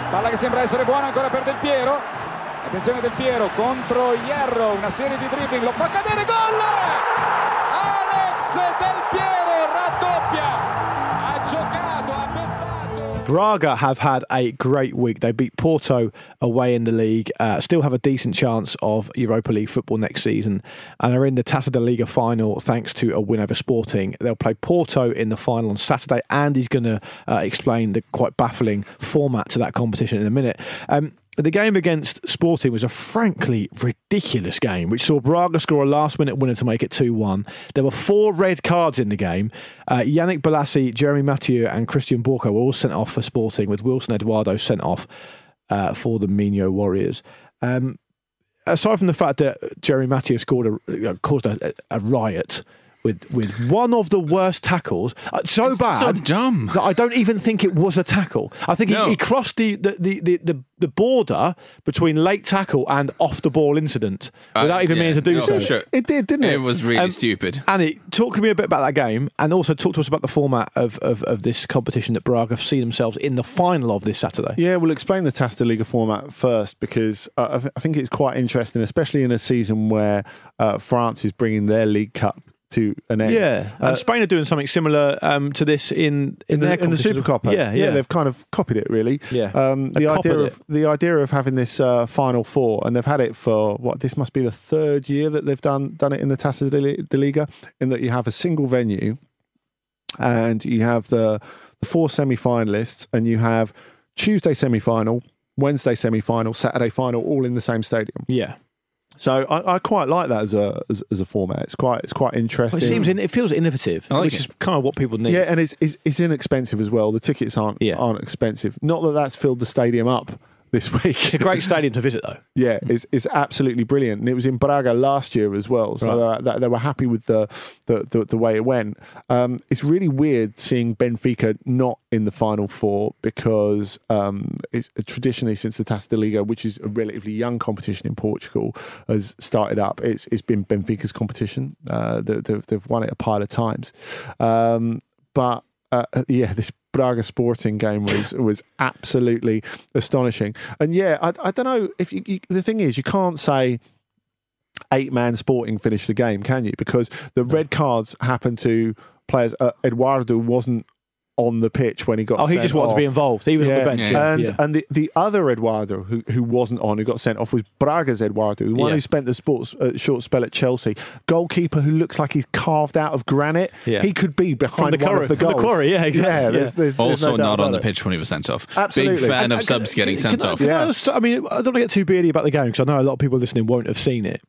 palla che sembra essere buona ancora per Del Piero, attenzione Del Piero contro Hierro, una serie di dribbling, lo fa cadere, gol! Alex Del Piero Braga have had a great week. They beat Porto away in the league, uh, still have a decent chance of Europa League football next season, and are in the Taça da Liga final thanks to a win over Sporting. They'll play Porto in the final on Saturday, and he's going to uh, explain the quite baffling format to that competition in a minute. Um, the game against Sporting was a frankly ridiculous game, which saw Braga score a last minute winner to make it 2 1. There were four red cards in the game. Uh, Yannick Bolasie, Jeremy Mathieu, and Christian Borja were all sent off for Sporting, with Wilson Eduardo sent off uh, for the Minho Warriors. Um, aside from the fact that Jeremy Mathieu scored a, uh, caused a, a riot with with one of the worst tackles, uh, so It's bad, so dumb. that I don't even think it was a tackle. I think No. he, he crossed the the, the, the, the the border between late tackle and off the ball incident without Uh, even yeah, meaning to do no, so. sure. It did, didn't it? It was really Um, stupid. Annie, talk to me a bit about that game and also talk to us about the format of, of, of this competition that Braga have seen themselves in the final of this Saturday. Yeah, we'll explain the Taça da Liga format first because uh, I, th- I think it's quite interesting, especially in a season where uh, France is bringing their League Cup to an end. Yeah, and Uh, Spain are doing something similar um, to this in in, in their the, in the. Super Cup. Yeah, yeah, they've kind of copied it really. Yeah. um, the idea of the idea of having this uh, final four, and they've had it for what this must be the third year that they've done done it in the Taça de de Liga, in that you have a single venue, and you have the the four semi finalists, and you have Tuesday semi final, Wednesday semi final, Saturday final, all in the same stadium. yeah. So I, I quite like that as a as, as a format. It's quite it's quite Well, interesting. it seems in, it feels innovative, like which it. is kind of what people need. Yeah, and it's, it's it's inexpensive as well. The tickets aren't Yeah. aren't expensive. Not that that's filled the stadium up this week. It's a great stadium to visit, though. yeah, it's it's absolutely brilliant, and it was in Braga last year as well. So Right. they, they were happy with the the, the, the way it went. Um, it's really weird seeing Benfica not in the final four because um, it's traditionally since the Taça de Liga, which is a relatively young competition in Portugal, has started up. It's it's been Benfica's competition. Uh, they, they've, they've won it a pile of times, um, but uh, yeah, this Braga Sporting game was was absolutely astonishing. And yeah, I, I don't know if you, you, the thing is you can't say eight man Sporting finished the game, can you? Because the red cards happened to players. Uh, Eduardo wasn't on the pitch when he got. Oh, he sent just wanted to be involved. He was on the bench, yeah, and yeah. and the, the other Eduardo who who wasn't on, who got sent off, was Braga's Eduardo, the one Yeah. who spent the sports uh, short spell at Chelsea. Goalkeeper who looks like he's carved out of granite. Yeah. He could be behind the one quarry- of the from the goals. quarry, yeah, exactly, Yeah, yeah. there's, there's, there's Also no not on about the pitch when he was sent off. Absolutely. Big fan And- of and- subs getting Can sent I- off. can I Yeah. I mean, I don't want to get too beady about the game because I know a lot of people listening won't have seen it.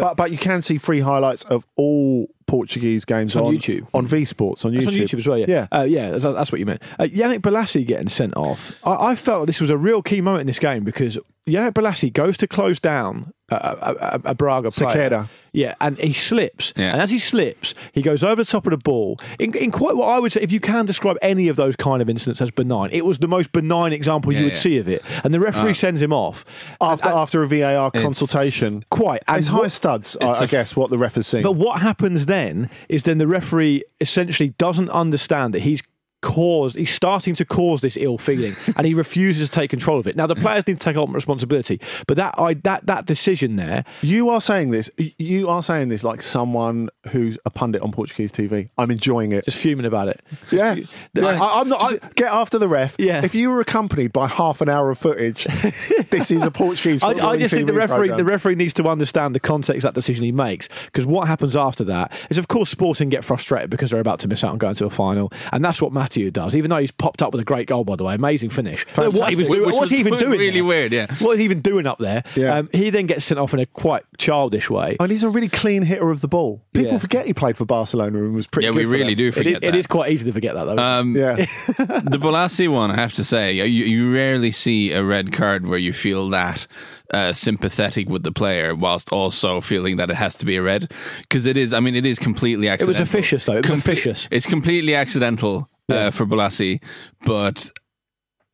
But, but you can see free highlights of all Portuguese games It's on YouTube. on V Sports on YouTube. On YouTube as well, yeah. Yeah. Uh, yeah, that's, that's what you meant. Uh, Yannick Bolasie getting sent off. I, I felt this was a real key moment in this game because Yannick Bolasie goes to close down a, a, a, a Braga player. Sequeira. Yeah, and he slips. Yeah. And as he slips, he goes over the top of the ball. In, in quite what I would say, if you can describe any of those kind of incidents as benign, it was the most benign example Yeah, you would yeah. see of it. And the referee Uh, sends him off. After And- after a VAR It's- consultation, Quite. And it's high what- studs. I, it's I a- guess what the ref has seen. But what happens then is then the referee essentially doesn't understand that he's caused he's starting to cause this ill feeling and he refuses to take control of it. Now the players need to take ultimate responsibility, but that I that that decision there You are saying this. You are saying this like someone who's a pundit on Portuguese TV. I'm enjoying it. just fuming about it. yeah, Yeah. I, am not. I, get after the ref. Yeah. If you were accompanied by half an hour of footage, this is a Portuguese. I, I just think the referee programme. the referee needs to understand the context of that decision he makes because what happens after that is of course Sporting get frustrated because they're about to miss out on going to a final and that's what Matthew does even though he's popped up with a great goal by the way amazing finish what he was Which doing was what's he even doing really there? weird, yeah. what is he even doing up there Yeah. um, he then gets sent off in a quite childish way And he's a really clean hitter of the ball. People Yeah. forget he played for Barcelona and was pretty. Yeah, good we really them. do forget is, that. it is quite easy to forget that though Um, Yeah, the Bolasie one, I have to say, you, you rarely see a red card where you feel that uh, sympathetic with the player whilst also feeling that it has to be a red because it is. I mean, it is completely accidental. It was officious, though. It was officious. It's completely accidental Yeah. uh, for Bolasie, but.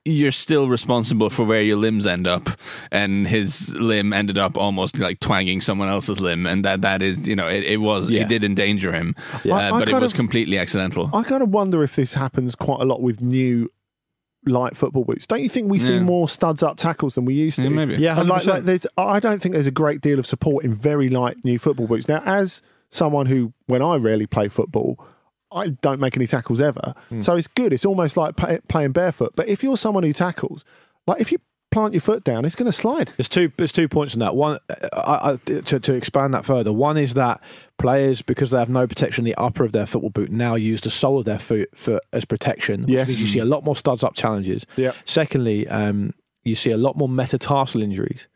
You're still responsible for where your limbs end up, and his limb ended up almost like twanging someone else's limb, and that that is, you know, it, it was Yeah. it did endanger him, Yeah. uh, I- I but it was of- completely accidental. I kind of wonder if this happens quite a lot with new light football boots. Don't you think we see more studs up tackles than we used to? Yeah, maybe. Yeah, And like, 100%. like there's, I don't think there's a great deal of support in very light new football boots. Now, as someone who, when I rarely play football, I don't make any tackles ever. Hmm. So it's good. It's almost like pay, playing barefoot. But if you're someone who tackles, like if you plant your foot down, it's going to slide. There's two. There's two points on that. One, I, I, to to expand that further. One is that players, because they have no protection in the upper of their football boot, now use the sole of their foot, foot as protection. Which Yes. means you see a lot more studs up challenges. Yeah. Secondly, um, you see a lot more metatarsal injuries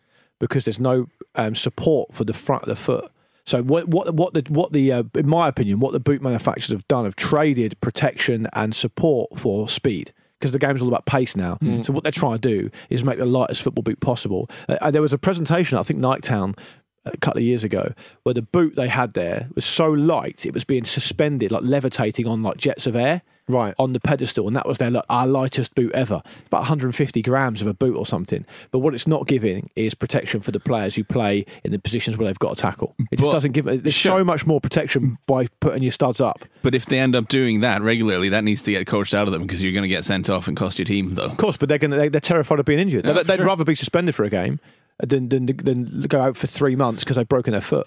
because there's no um, support for the front of the foot. So what what what the what the uh, in my opinion what the boot manufacturers have done have traded protection and support for speed because the game's all about pace now. So what they're trying to do is make the lightest football boot possible. Uh, there was a presentation I think Niketown a couple of years ago where the boot they had there was so light it was being suspended like levitating on like jets of air Right. on the pedestal, and that was their like, our lightest boot ever, about 150 grams of a boot or something. But what it's not giving is protection for the players who play in the positions where they've got to tackle. It just But- doesn't give. There's Sure. so much more protection by putting your studs up. But if they end up doing that regularly, that needs to get coached out of them because you're going to get sent off and cost your team, though. Of course, but they're going to, they're terrified of being injured. Yeah, they'd they'd sure. rather be suspended for a game than than, than go out for three months because they've broken their foot.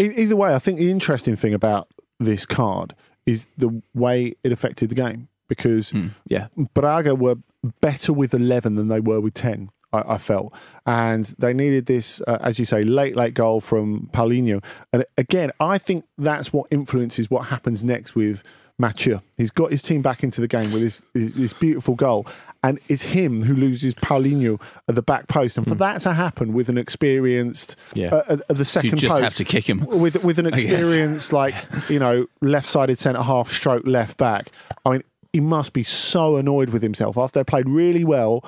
E- Either way, I think the interesting thing about this card is the way it affected the game because Yeah, Braga were better with 11 than they were with 10, I, I felt. And they needed this, uh, as you say, late, late goal from Paulinho. And again, I think that's what influences what happens next with Mathieu. He's got his team back into the game with his, his, his beautiful goal. And it's him who loses Paulinho at the back post. And for that to happen with an experienced, Yeah. uh, at, the second just post, have to kick him. with with an experienced like you know left-sided centre half stroke left back. I mean, he must be so annoyed with himself after they played really well,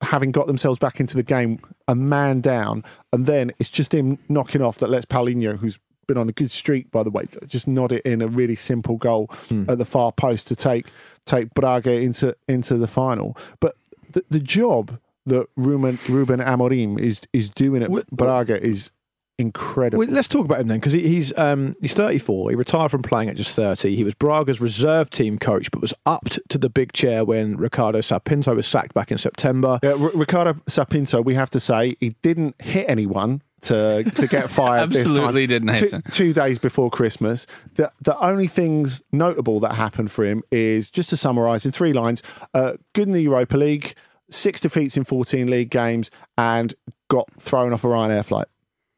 having got themselves back into the game, a man down, and then it's just him knocking off that lets Paulinho, who's been on a good streak by the way, just nod it in a really simple goal at the far post to take take Braga into into the final. But the, the job that Ruben Ruben Amorim is is doing at Well- Braga is incredible. Well, let's talk about him then, because he, he's um, he's 34. He retired from playing at just 30. He was Braga's reserve team coach, but was upped to the big chair when Ricardo Sá Pinto was sacked back in September. Yeah, R- Ricardo Sá Pinto, we have to say, he didn't hit anyone to to get fired. this time. Absolutely didn't hate two, it. two days before Christmas. The the only things notable that happened for him is just to summarise in three lines: uh, good in the Europa League, six defeats in fourteen league games, and got thrown off a Ryanair flight.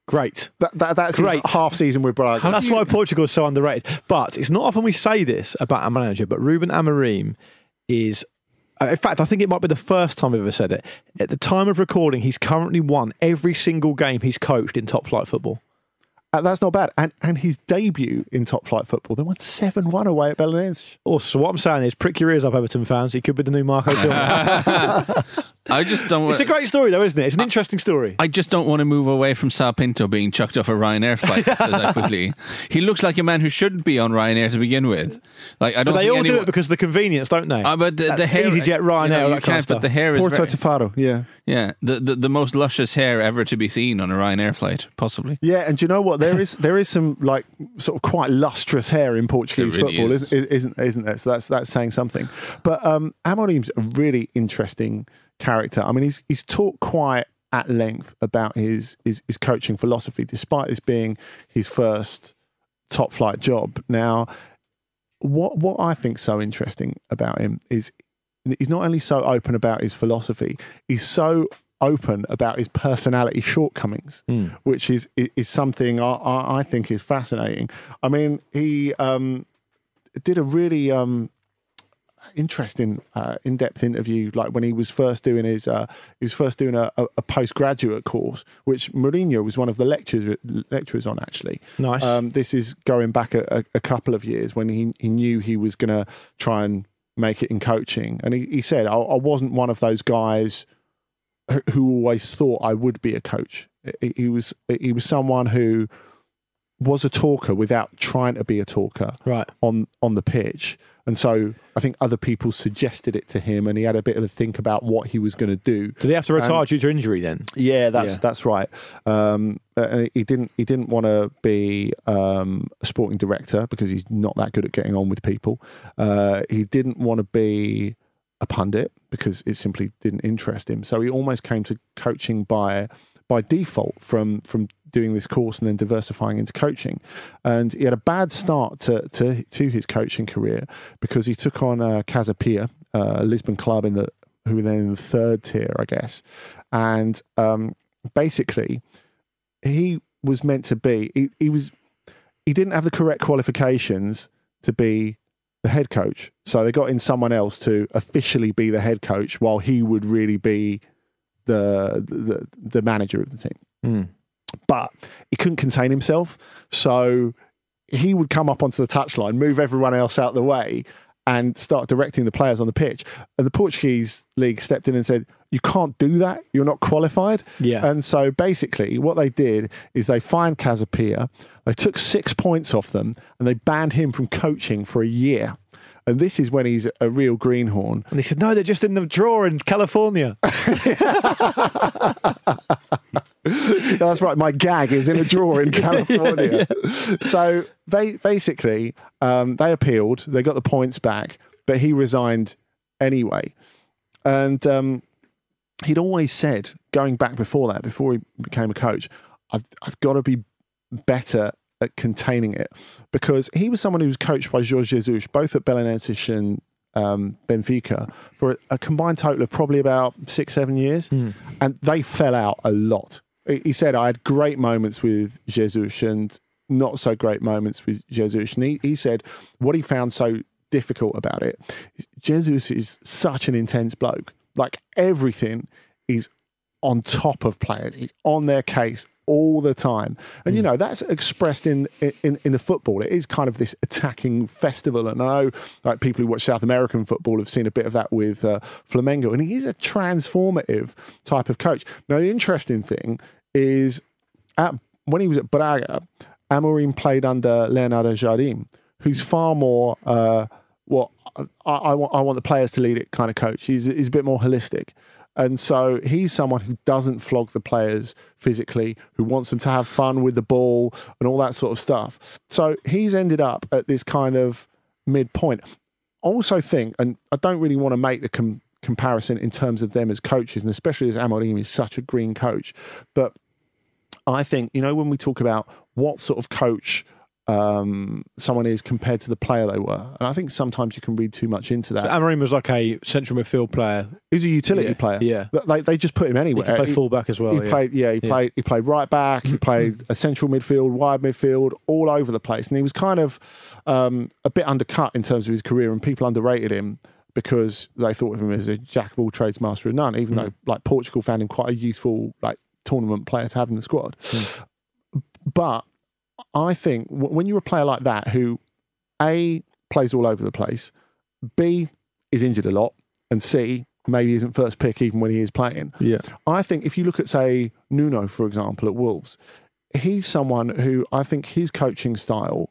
Great. That, that, that's his Great. half season with Braga. That's why Portugal is so underrated. But it's not often we say this about a manager, but Ruben Amorim is. Uh, In fact, I think it might be the first time I've ever said it. At the time of recording, he's currently won every single game he's coached in top flight football. Uh, that's not bad. And and his debut in top flight football, they won seven one away at Belenenses. Also, so what I'm saying is, prick your ears up, Everton fans. He could be the new Marco Silva. I just don't. it's a great story, though, isn't it? It's an interesting story. I just don't want to move away from Sá Pinto being chucked off a Ryanair flight so that quickly. He looks like a man who shouldn't be on Ryanair to begin with. Like I don't. they think all do it because of the convenience, don't they? Uh, but the, the hair, EasyJet, Ryanair, you, know, all you that kind of can't. But the hair is Porto very, to yeah. yeah, the, the the most luscious hair ever to be seen on a Ryanair flight, possibly. Yeah, and do you know what? There is there is some like sort of quite lustrous hair in Portuguese really football, is. Isn't, isn't isn't there? So that's that's saying something. But um, Amorim's a really interesting character. I mean, he's he's talked quite at length about his his, his coaching philosophy, despite this being his first top flight job. Now, what what I think so interesting about him is he's not only so open about his philosophy, he's so open about his personality shortcomings, which is is something I, I I think is fascinating. I mean, he um, did a really um, interesting uh, in-depth interview like when he was first doing his uh, he was first doing a, a, a postgraduate course which Mourinho was one of the lecturers lecturers on actually Nice. um, this is going back a, a, couple of years when he, he knew he was going to try and make it in coaching and he, he said I, I wasn't one of those guys who- who always thought I would be a coach he, he was he was someone who was a talker without trying to be a talker Right. on on the pitch. And so I think other people suggested it to him, and he had a bit of a think about what he was going to do. Did he have to retire And- due to injury then? Yeah, that's Yeah. that's right. Um, and he didn't he didn't want to be um, a sporting director because he's not that good at getting on with people. Uh, he didn't want to be a pundit because it simply didn't interest him. So he almost came to coaching by by default from from doing this course and then diversifying into coaching. And he had a bad start to to, to his coaching career because he took on uh, Casa Pia, uh, a Lisbon club in the who were then in the third tier, I guess. And um, basically, he was meant to be. He, he was. He didn't have the correct qualifications to be the head coach. So they got in someone else to officially be the head coach, while he would really be the the, the manager of the team. Hmm. But he couldn't contain himself, so he would come up onto the touchline, move everyone else out of the way, and start directing the players on the pitch. And the Portuguese league stepped in and said, "You can't do that. You're not qualified." Yeah. And so basically, what they did is they fined Casa Pia. They took six points off them, and they banned him from coaching for a year. And this is when he's a real greenhorn. And he said, no, they're just in the drawer in California. Yeah, that's right. My gag is in a drawer in California. So they basically um, they appealed. They got the points back, but he resigned anyway. And um, he'd always said, going back before that, before he became a coach, I've, I've got to be better at containing it because he was someone who was coached by Jorge Jesus, both at Belenenses and um, Benfica, for a, a combined total of probably about six, seven years. And they fell out a lot. He he said, I had great moments with Jesus and not so great moments with Jesus. And he, he said, what he found so difficult about it, Jesus is such an intense bloke. Like everything is on top of players. He's on their case all the time. And you know, that's expressed in, in in the football. It is kind of this attacking festival. And I know like people who watch South American football have seen a bit of that with uh, Flamengo. And he's a transformative type of coach. Now the interesting thing is at when he was at Braga, Amorim played under Leonardo Jardim, who's far more uh, what I, I want. I want the players to lead it kind of coach. He's he's a bit more holistic, and so he's someone who doesn't flog the players physically, who wants them to have fun with the ball and all that sort of stuff. So he's ended up at this kind of midpoint. Also think, and I don't really want to make the com- comparison in terms of them as coaches, and especially as Amorim is such a green coach, but I think you know when we talk about what sort of coach um, someone is compared to the player they were, and I think sometimes you can read too much into that. So Amorim was like a central midfield player. He's a utility Yeah, player. yeah. They they just put him He anywhere. could play fullback as well. He yeah. played, yeah, he Yeah. played. He played right back. He played a central midfield, wide midfield, all over the place, and he was kind of um, a bit undercut in terms of his career, and people underrated him because they thought of him as a jack of all trades, master of none. Even though, like Portugal, found him quite a useful, like tournament player to have in the squad. But I think w- when you're a player like that who a plays all over the place, b is injured a lot, and c maybe isn't first pick even when he is playing. Yeah. I think if you look at, say, Nuno, for example, at Wolves, he's someone who I think his coaching style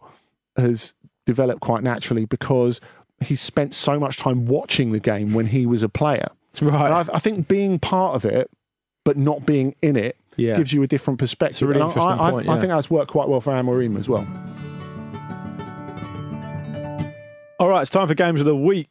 has developed quite naturally because he spent so much time watching the game when he was a player. Right. I, I think being part of it, but not being in it, Yeah. gives you a different perspective. really And I- interesting I, point, I think that's worked quite well for Amorim as well. All right, it's time for games of the week.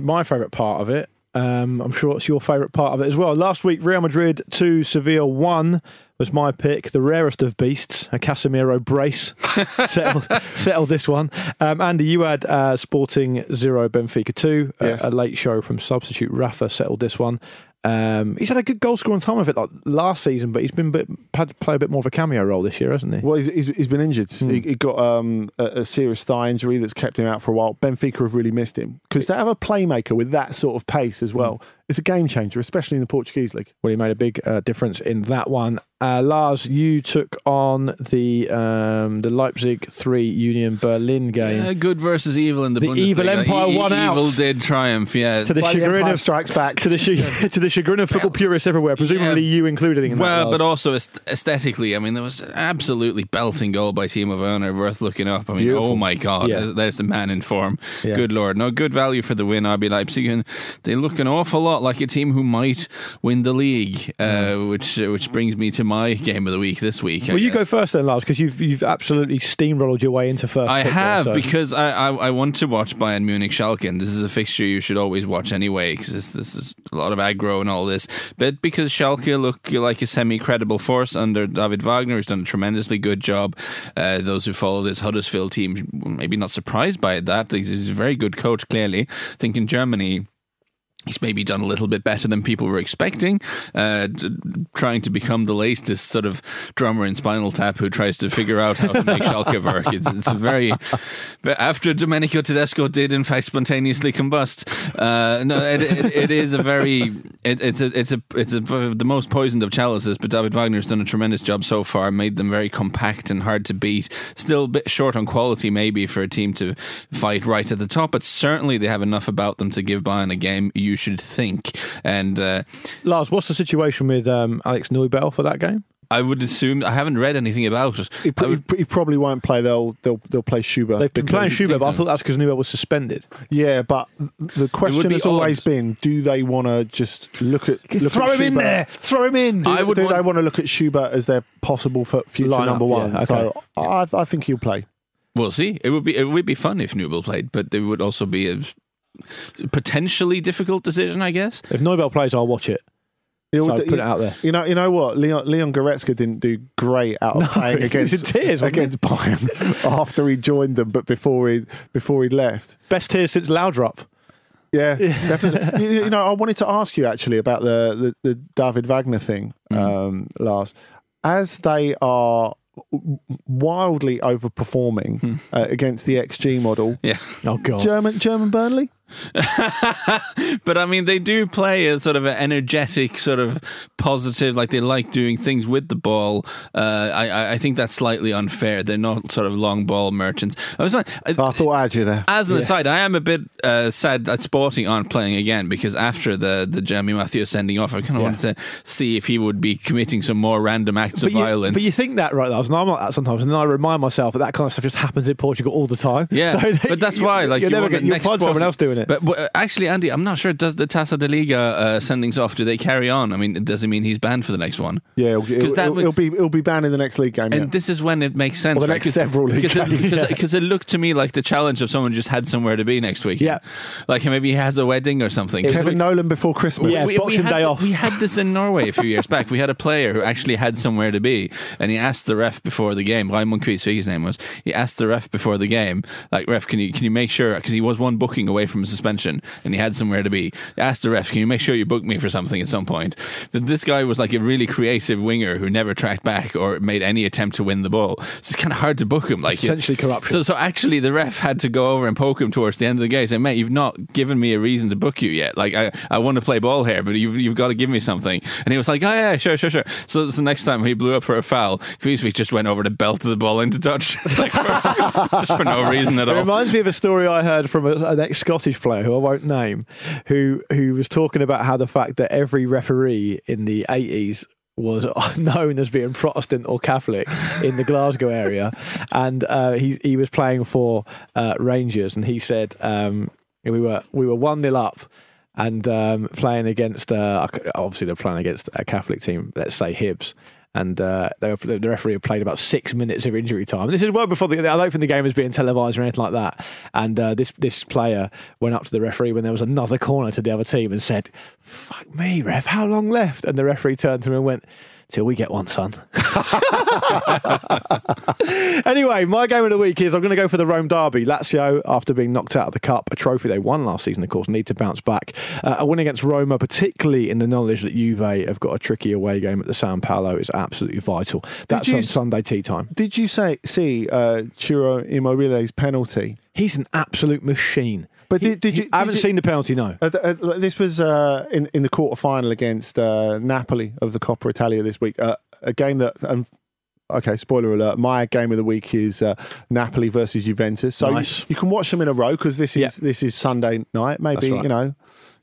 My favourite part of it. Um, I'm sure it's your favourite part of it as well. Last week, Real Madrid 2, Sevilla 1 was my pick. The rarest of beasts, a Casemiro brace, settled, settled this one. Um, Andy, you had uh, Sporting 0, Benfica 2. A- A, late show from substitute Rafa settled this one. Um, he's had a good goal scoring time of it like last season, but he's been bit, had to play a bit more of a cameo role this year, hasn't he? Well, he's, he's, he's been injured. Hmm. He, he got um, a, a serious thigh injury that's kept him out for a while. Benfica have really missed him because to have a playmaker with that sort of pace as Hmm. well, it's a game changer, especially in the Portuguese league. Well, he made a big uh, difference in that one. Uh, Lars, you took on the um, the Leipzig three Union Berlin game Yeah, good versus evil in the, The Bundesliga. evil empire E- won out. Evil did triumph. Yeah. to the Why the chagrin Empire of strikes back. to the chag- to the chagrin of football purists everywhere. Presumably, you included in. Well, Lars. but also aesthetically, I mean, there was an absolutely belting goal by Timo Werner, worth looking up. I mean, Beautiful. oh my God, Yeah. there's, there's the man in form. Yeah. Good lord, no good value for the win. RB Leipzig, and they look an awful lot like a team who might win the league, uh, which uh, which brings me to my game of the week this week. I well, you go first then, Lars, because you've you've absolutely steamrolled your way into first. I pick there, have so- because I, I I want to watch Bayern Munich Schalke, and this is a fixture you should always watch anyway because this, is a lot of aggro and all this. But because Schalke look like a semi-credible force under David Wagner, who's done a tremendously good job. Uh, those who follow this Huddersfield team maybe not surprised by that. He's a very good coach. Clearly, I think in Germany. He's maybe done a little bit better than people were expecting, uh, d- trying to become the latest sort of drummer in Spinal Tap who tries to figure out how to make Schalke work. It's, it's a very, but after Domenico Tedesco did in fact spontaneously combust. Uh, no, it, it, it is a very, it, it's a, it's a, it's a, the most poisoned of chalices. But David Wagner's done a tremendous job so far, made them very compact and hard to beat. Still a bit short on quality, maybe for a team to fight right at the top, but certainly they have enough about them to give Bayern a game. You should think, and uh, Lars, what's the situation with um, Alex Nübel for that game? I would assume I haven't read anything about it. He, pr- would- he probably won't play. They'll they'll they'll play Schubert. They've been playing Schubert, but I thought that's because Nübel was suspended. Yeah, but the question be has always been: Do they want to just look at look Throw at him in there. Throw him in. Do, I would do want- they want to look at Schubert as their possible for future Lineup, number one? yeah, okay. So I, I think he'll play. We'll see. It would be it would be fun if Nübel played, but it would also be a potentially difficult decision, I guess. If Nübel plays, I'll watch it. He'll So d- put it out there. You know, you know what? Leon, Leon Goretzka didn't do great out of No, playing he against tears, wasn't against Bayern after he joined them, but before he before he left. Best tears since Laudrup. Yeah, definitely. you, you know, I wanted to ask you actually about the the, the David Wagner thing, Mm. um, Lars. As they are wildly overperforming uh, against the XG model, Yeah. Oh god. German German Burnley. but I mean, they do play a sort of an energetic, sort of positive, like they like doing things with the ball. Uh, I- I, I think that's slightly unfair. They're not sort of long ball merchants. I was like, I thought I had you there. As an aside, I am a bit uh, sad that Sporting aren't playing again because after the the Jeremy Matthews sending off, I kind of Yeah. wanted to see if he would be committing some more random acts of you, violence. but you think that, right? And I'm like that sometimes. And then I remind myself that that kind of stuff just happens in Portugal all the time. Yeah, but that's why, like, you're you never get, next find someone else doing minute. But, but uh, actually, Andy, I'm not sure. Does the Taça de Liga uh, sendings off? Do they carry on? I mean, does it mean he's banned for the next one? Yeah, it'll, that would- it'll be it'll be banned in the next league game. And yeah. this is when it makes sense. Or the right? next several league because it, games. because, Yeah. because it looked to me like the challenge of someone just had somewhere to be next week. Yeah. like maybe he has a wedding or something. Kevin we- Nolan before Christmas. Yeah, Boxing had, Day off. We had this in Norway a few years back. We had a player who actually had somewhere to be, and he asked the ref before the game. Raymond Kvisvik, his name was. He asked the ref before the game, like, "Ref, can you can you make sure?" Because he was one booking away from suspension, and he had somewhere to be. Asked the ref, "Can you make sure you book me for something at some point?" But this guy was like a really creative winger who never tracked back or made any attempt to win the ball. So it's kind of hard to book him. Like Essentially corruption. So so actually, the ref had to go over and poke him towards the end of the game. Say, mate, you've not given me a reason to book you yet. Like I, I want to play ball here, but you've you've got to give me something. And he was like, oh yeah, sure, sure, sure. So the next time he blew up for a foul, Kvisvik just went over to belt the ball into touch, like for, just for no reason at all. It reminds me of a story I heard from a, an player who I won't name, who who was talking about how the fact that every referee in the eighties was known as being Protestant or Catholic in the Glasgow area, and uh, he he was playing for uh, Rangers, and he said um, we were we were one 0 up. And um, playing against, uh, obviously they're playing against a Catholic team, let's say Hibs, and uh, were, the referee had played about six minutes of injury time. This is well before the. I don't think the game was being televised or anything like that. And uh, this this player went up to the referee when there was another corner to the other team and said, "Fuck me, ref, how long left?" And the referee turned to him and went. Till we get one, son. anyway, my game of the week is I'm going to go for the Rome Derby. Lazio, after being knocked out of the Cup, a trophy they won last season, of course, need to bounce back. Uh, a win against Roma, particularly in the knowledge that Juve have got a tricky away game at the San Paolo, is absolutely vital. That's on s- Sunday tea time. Did you say see uh, Ciro Immobile's penalty? He's an absolute machine. But did, did you? I haven't you- seen the penalty, no. Uh, uh, this was uh, in in the quarter final against uh, Napoli of the Coppa Italia this week. Uh, a game that. Um, Okay, spoiler alert. My game of the week is uh, Napoli versus Juventus. So Nice. you, you can watch them in a row because this is Yeah. this is Sunday night. Maybe right. you know,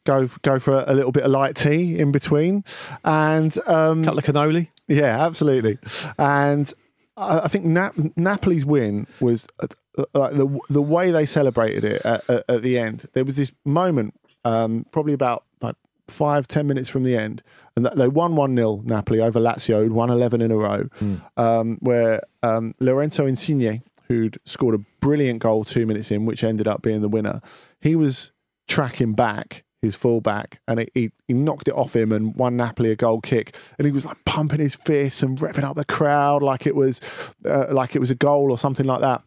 go go for a, little bit of light tea in between, and um, Couple of cannoli. yeah, absolutely. And I, I think Nap- Napoli's win was like the the way they celebrated it at, at, at the end. There was this moment, um, probably about like five ten minutes from the end, and they won one 0 Napoli over Lazio, who'd won eleven in a row, um, where um, Lorenzo Insigne, who'd scored a brilliant goal two minutes in, which ended up being the winner. He was tracking back his fullback and he, he, he knocked it off him and won Napoli a goal kick and he was like pumping his fists and revving up the crowd like it was uh, like it was a goal or something like that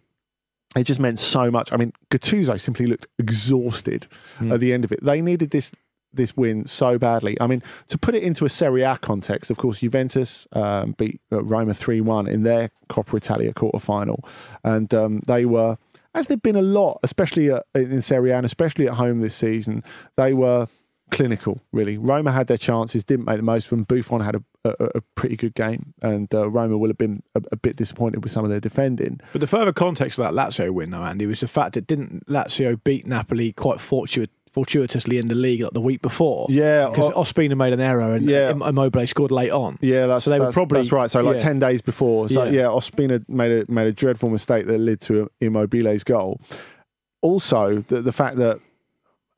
it just meant so much. I mean Gattuso simply looked exhausted at the end of it. They needed this this win so badly. I mean to put it into a Serie A context of course Juventus um, beat uh, Roma 3-1 in their Coppa Italia quarter final and um, they were as they've been a lot, especially at, in Serie A and especially at home this season, they were clinical. Really, Roma had their chances, didn't make the most of them. Buffon had a, a, a pretty good game, and uh, Roma will have been a, a bit disappointed with some of their defending. But the further context of that Lazio win, though, Andy, was the fact that didn't Lazio beat Napoli quite fortuit- fortuitously in the league like the week before? Yeah, because or- Ospina made an error and Yeah. Immobile scored late on. Yeah, that's So they were probably- that's right. So like yeah. ten days before, so Yeah. yeah, Ospina made a made a dreadful mistake that led to Immobile's goal. Also, the the fact that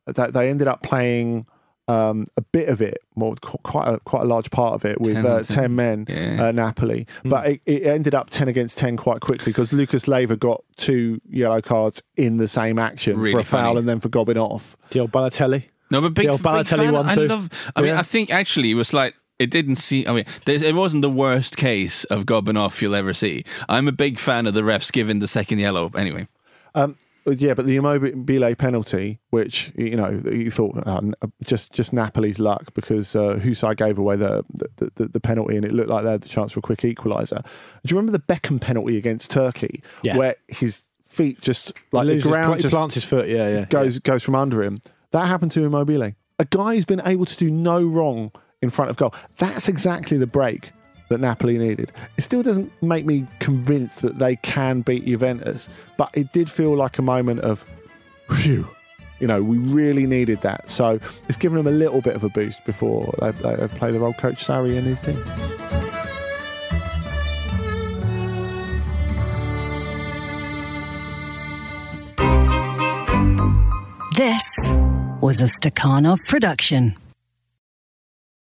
that they ended up playing um, a bit of it, more quite a, quite a large part of it with 10 uh, 10. ten men, Yeah. uh, Napoli. Hmm. But it, it ended up ten against ten quite quickly because Lucas Leiva got two yellow cards in the same action for Really a foul and then for gobbing off. The old Balotelli. No, but big, The old big fan. one I too. love. I mean, I think actually it was like it didn't see. I mean, it wasn't the worst case of gobbing off you'll ever see. I'm a big fan of the refs giving the second yellow. Anyway, Um, yeah, but the Immobile penalty, which you know you thought uh, just just Napoli's luck because uh, Hysaj gave away the the, the the penalty and it looked like they had the chance for a quick equaliser. Do you remember the Beckham penalty against Turkey, Yeah. where his feet just like the ground he just plants his foot. Yeah, yeah. goes goes from under him? That happened to Immobile, a guy who's been able to do no wrong in front of goal. That's exactly the break that Napoli needed. It still doesn't make me convinced that they can beat Juventus, but it did feel like a moment of, phew, you know, we really needed that. So it's given them a little bit of a boost before they, they play their old coach Sarri and his team. This was a Stakhanov production.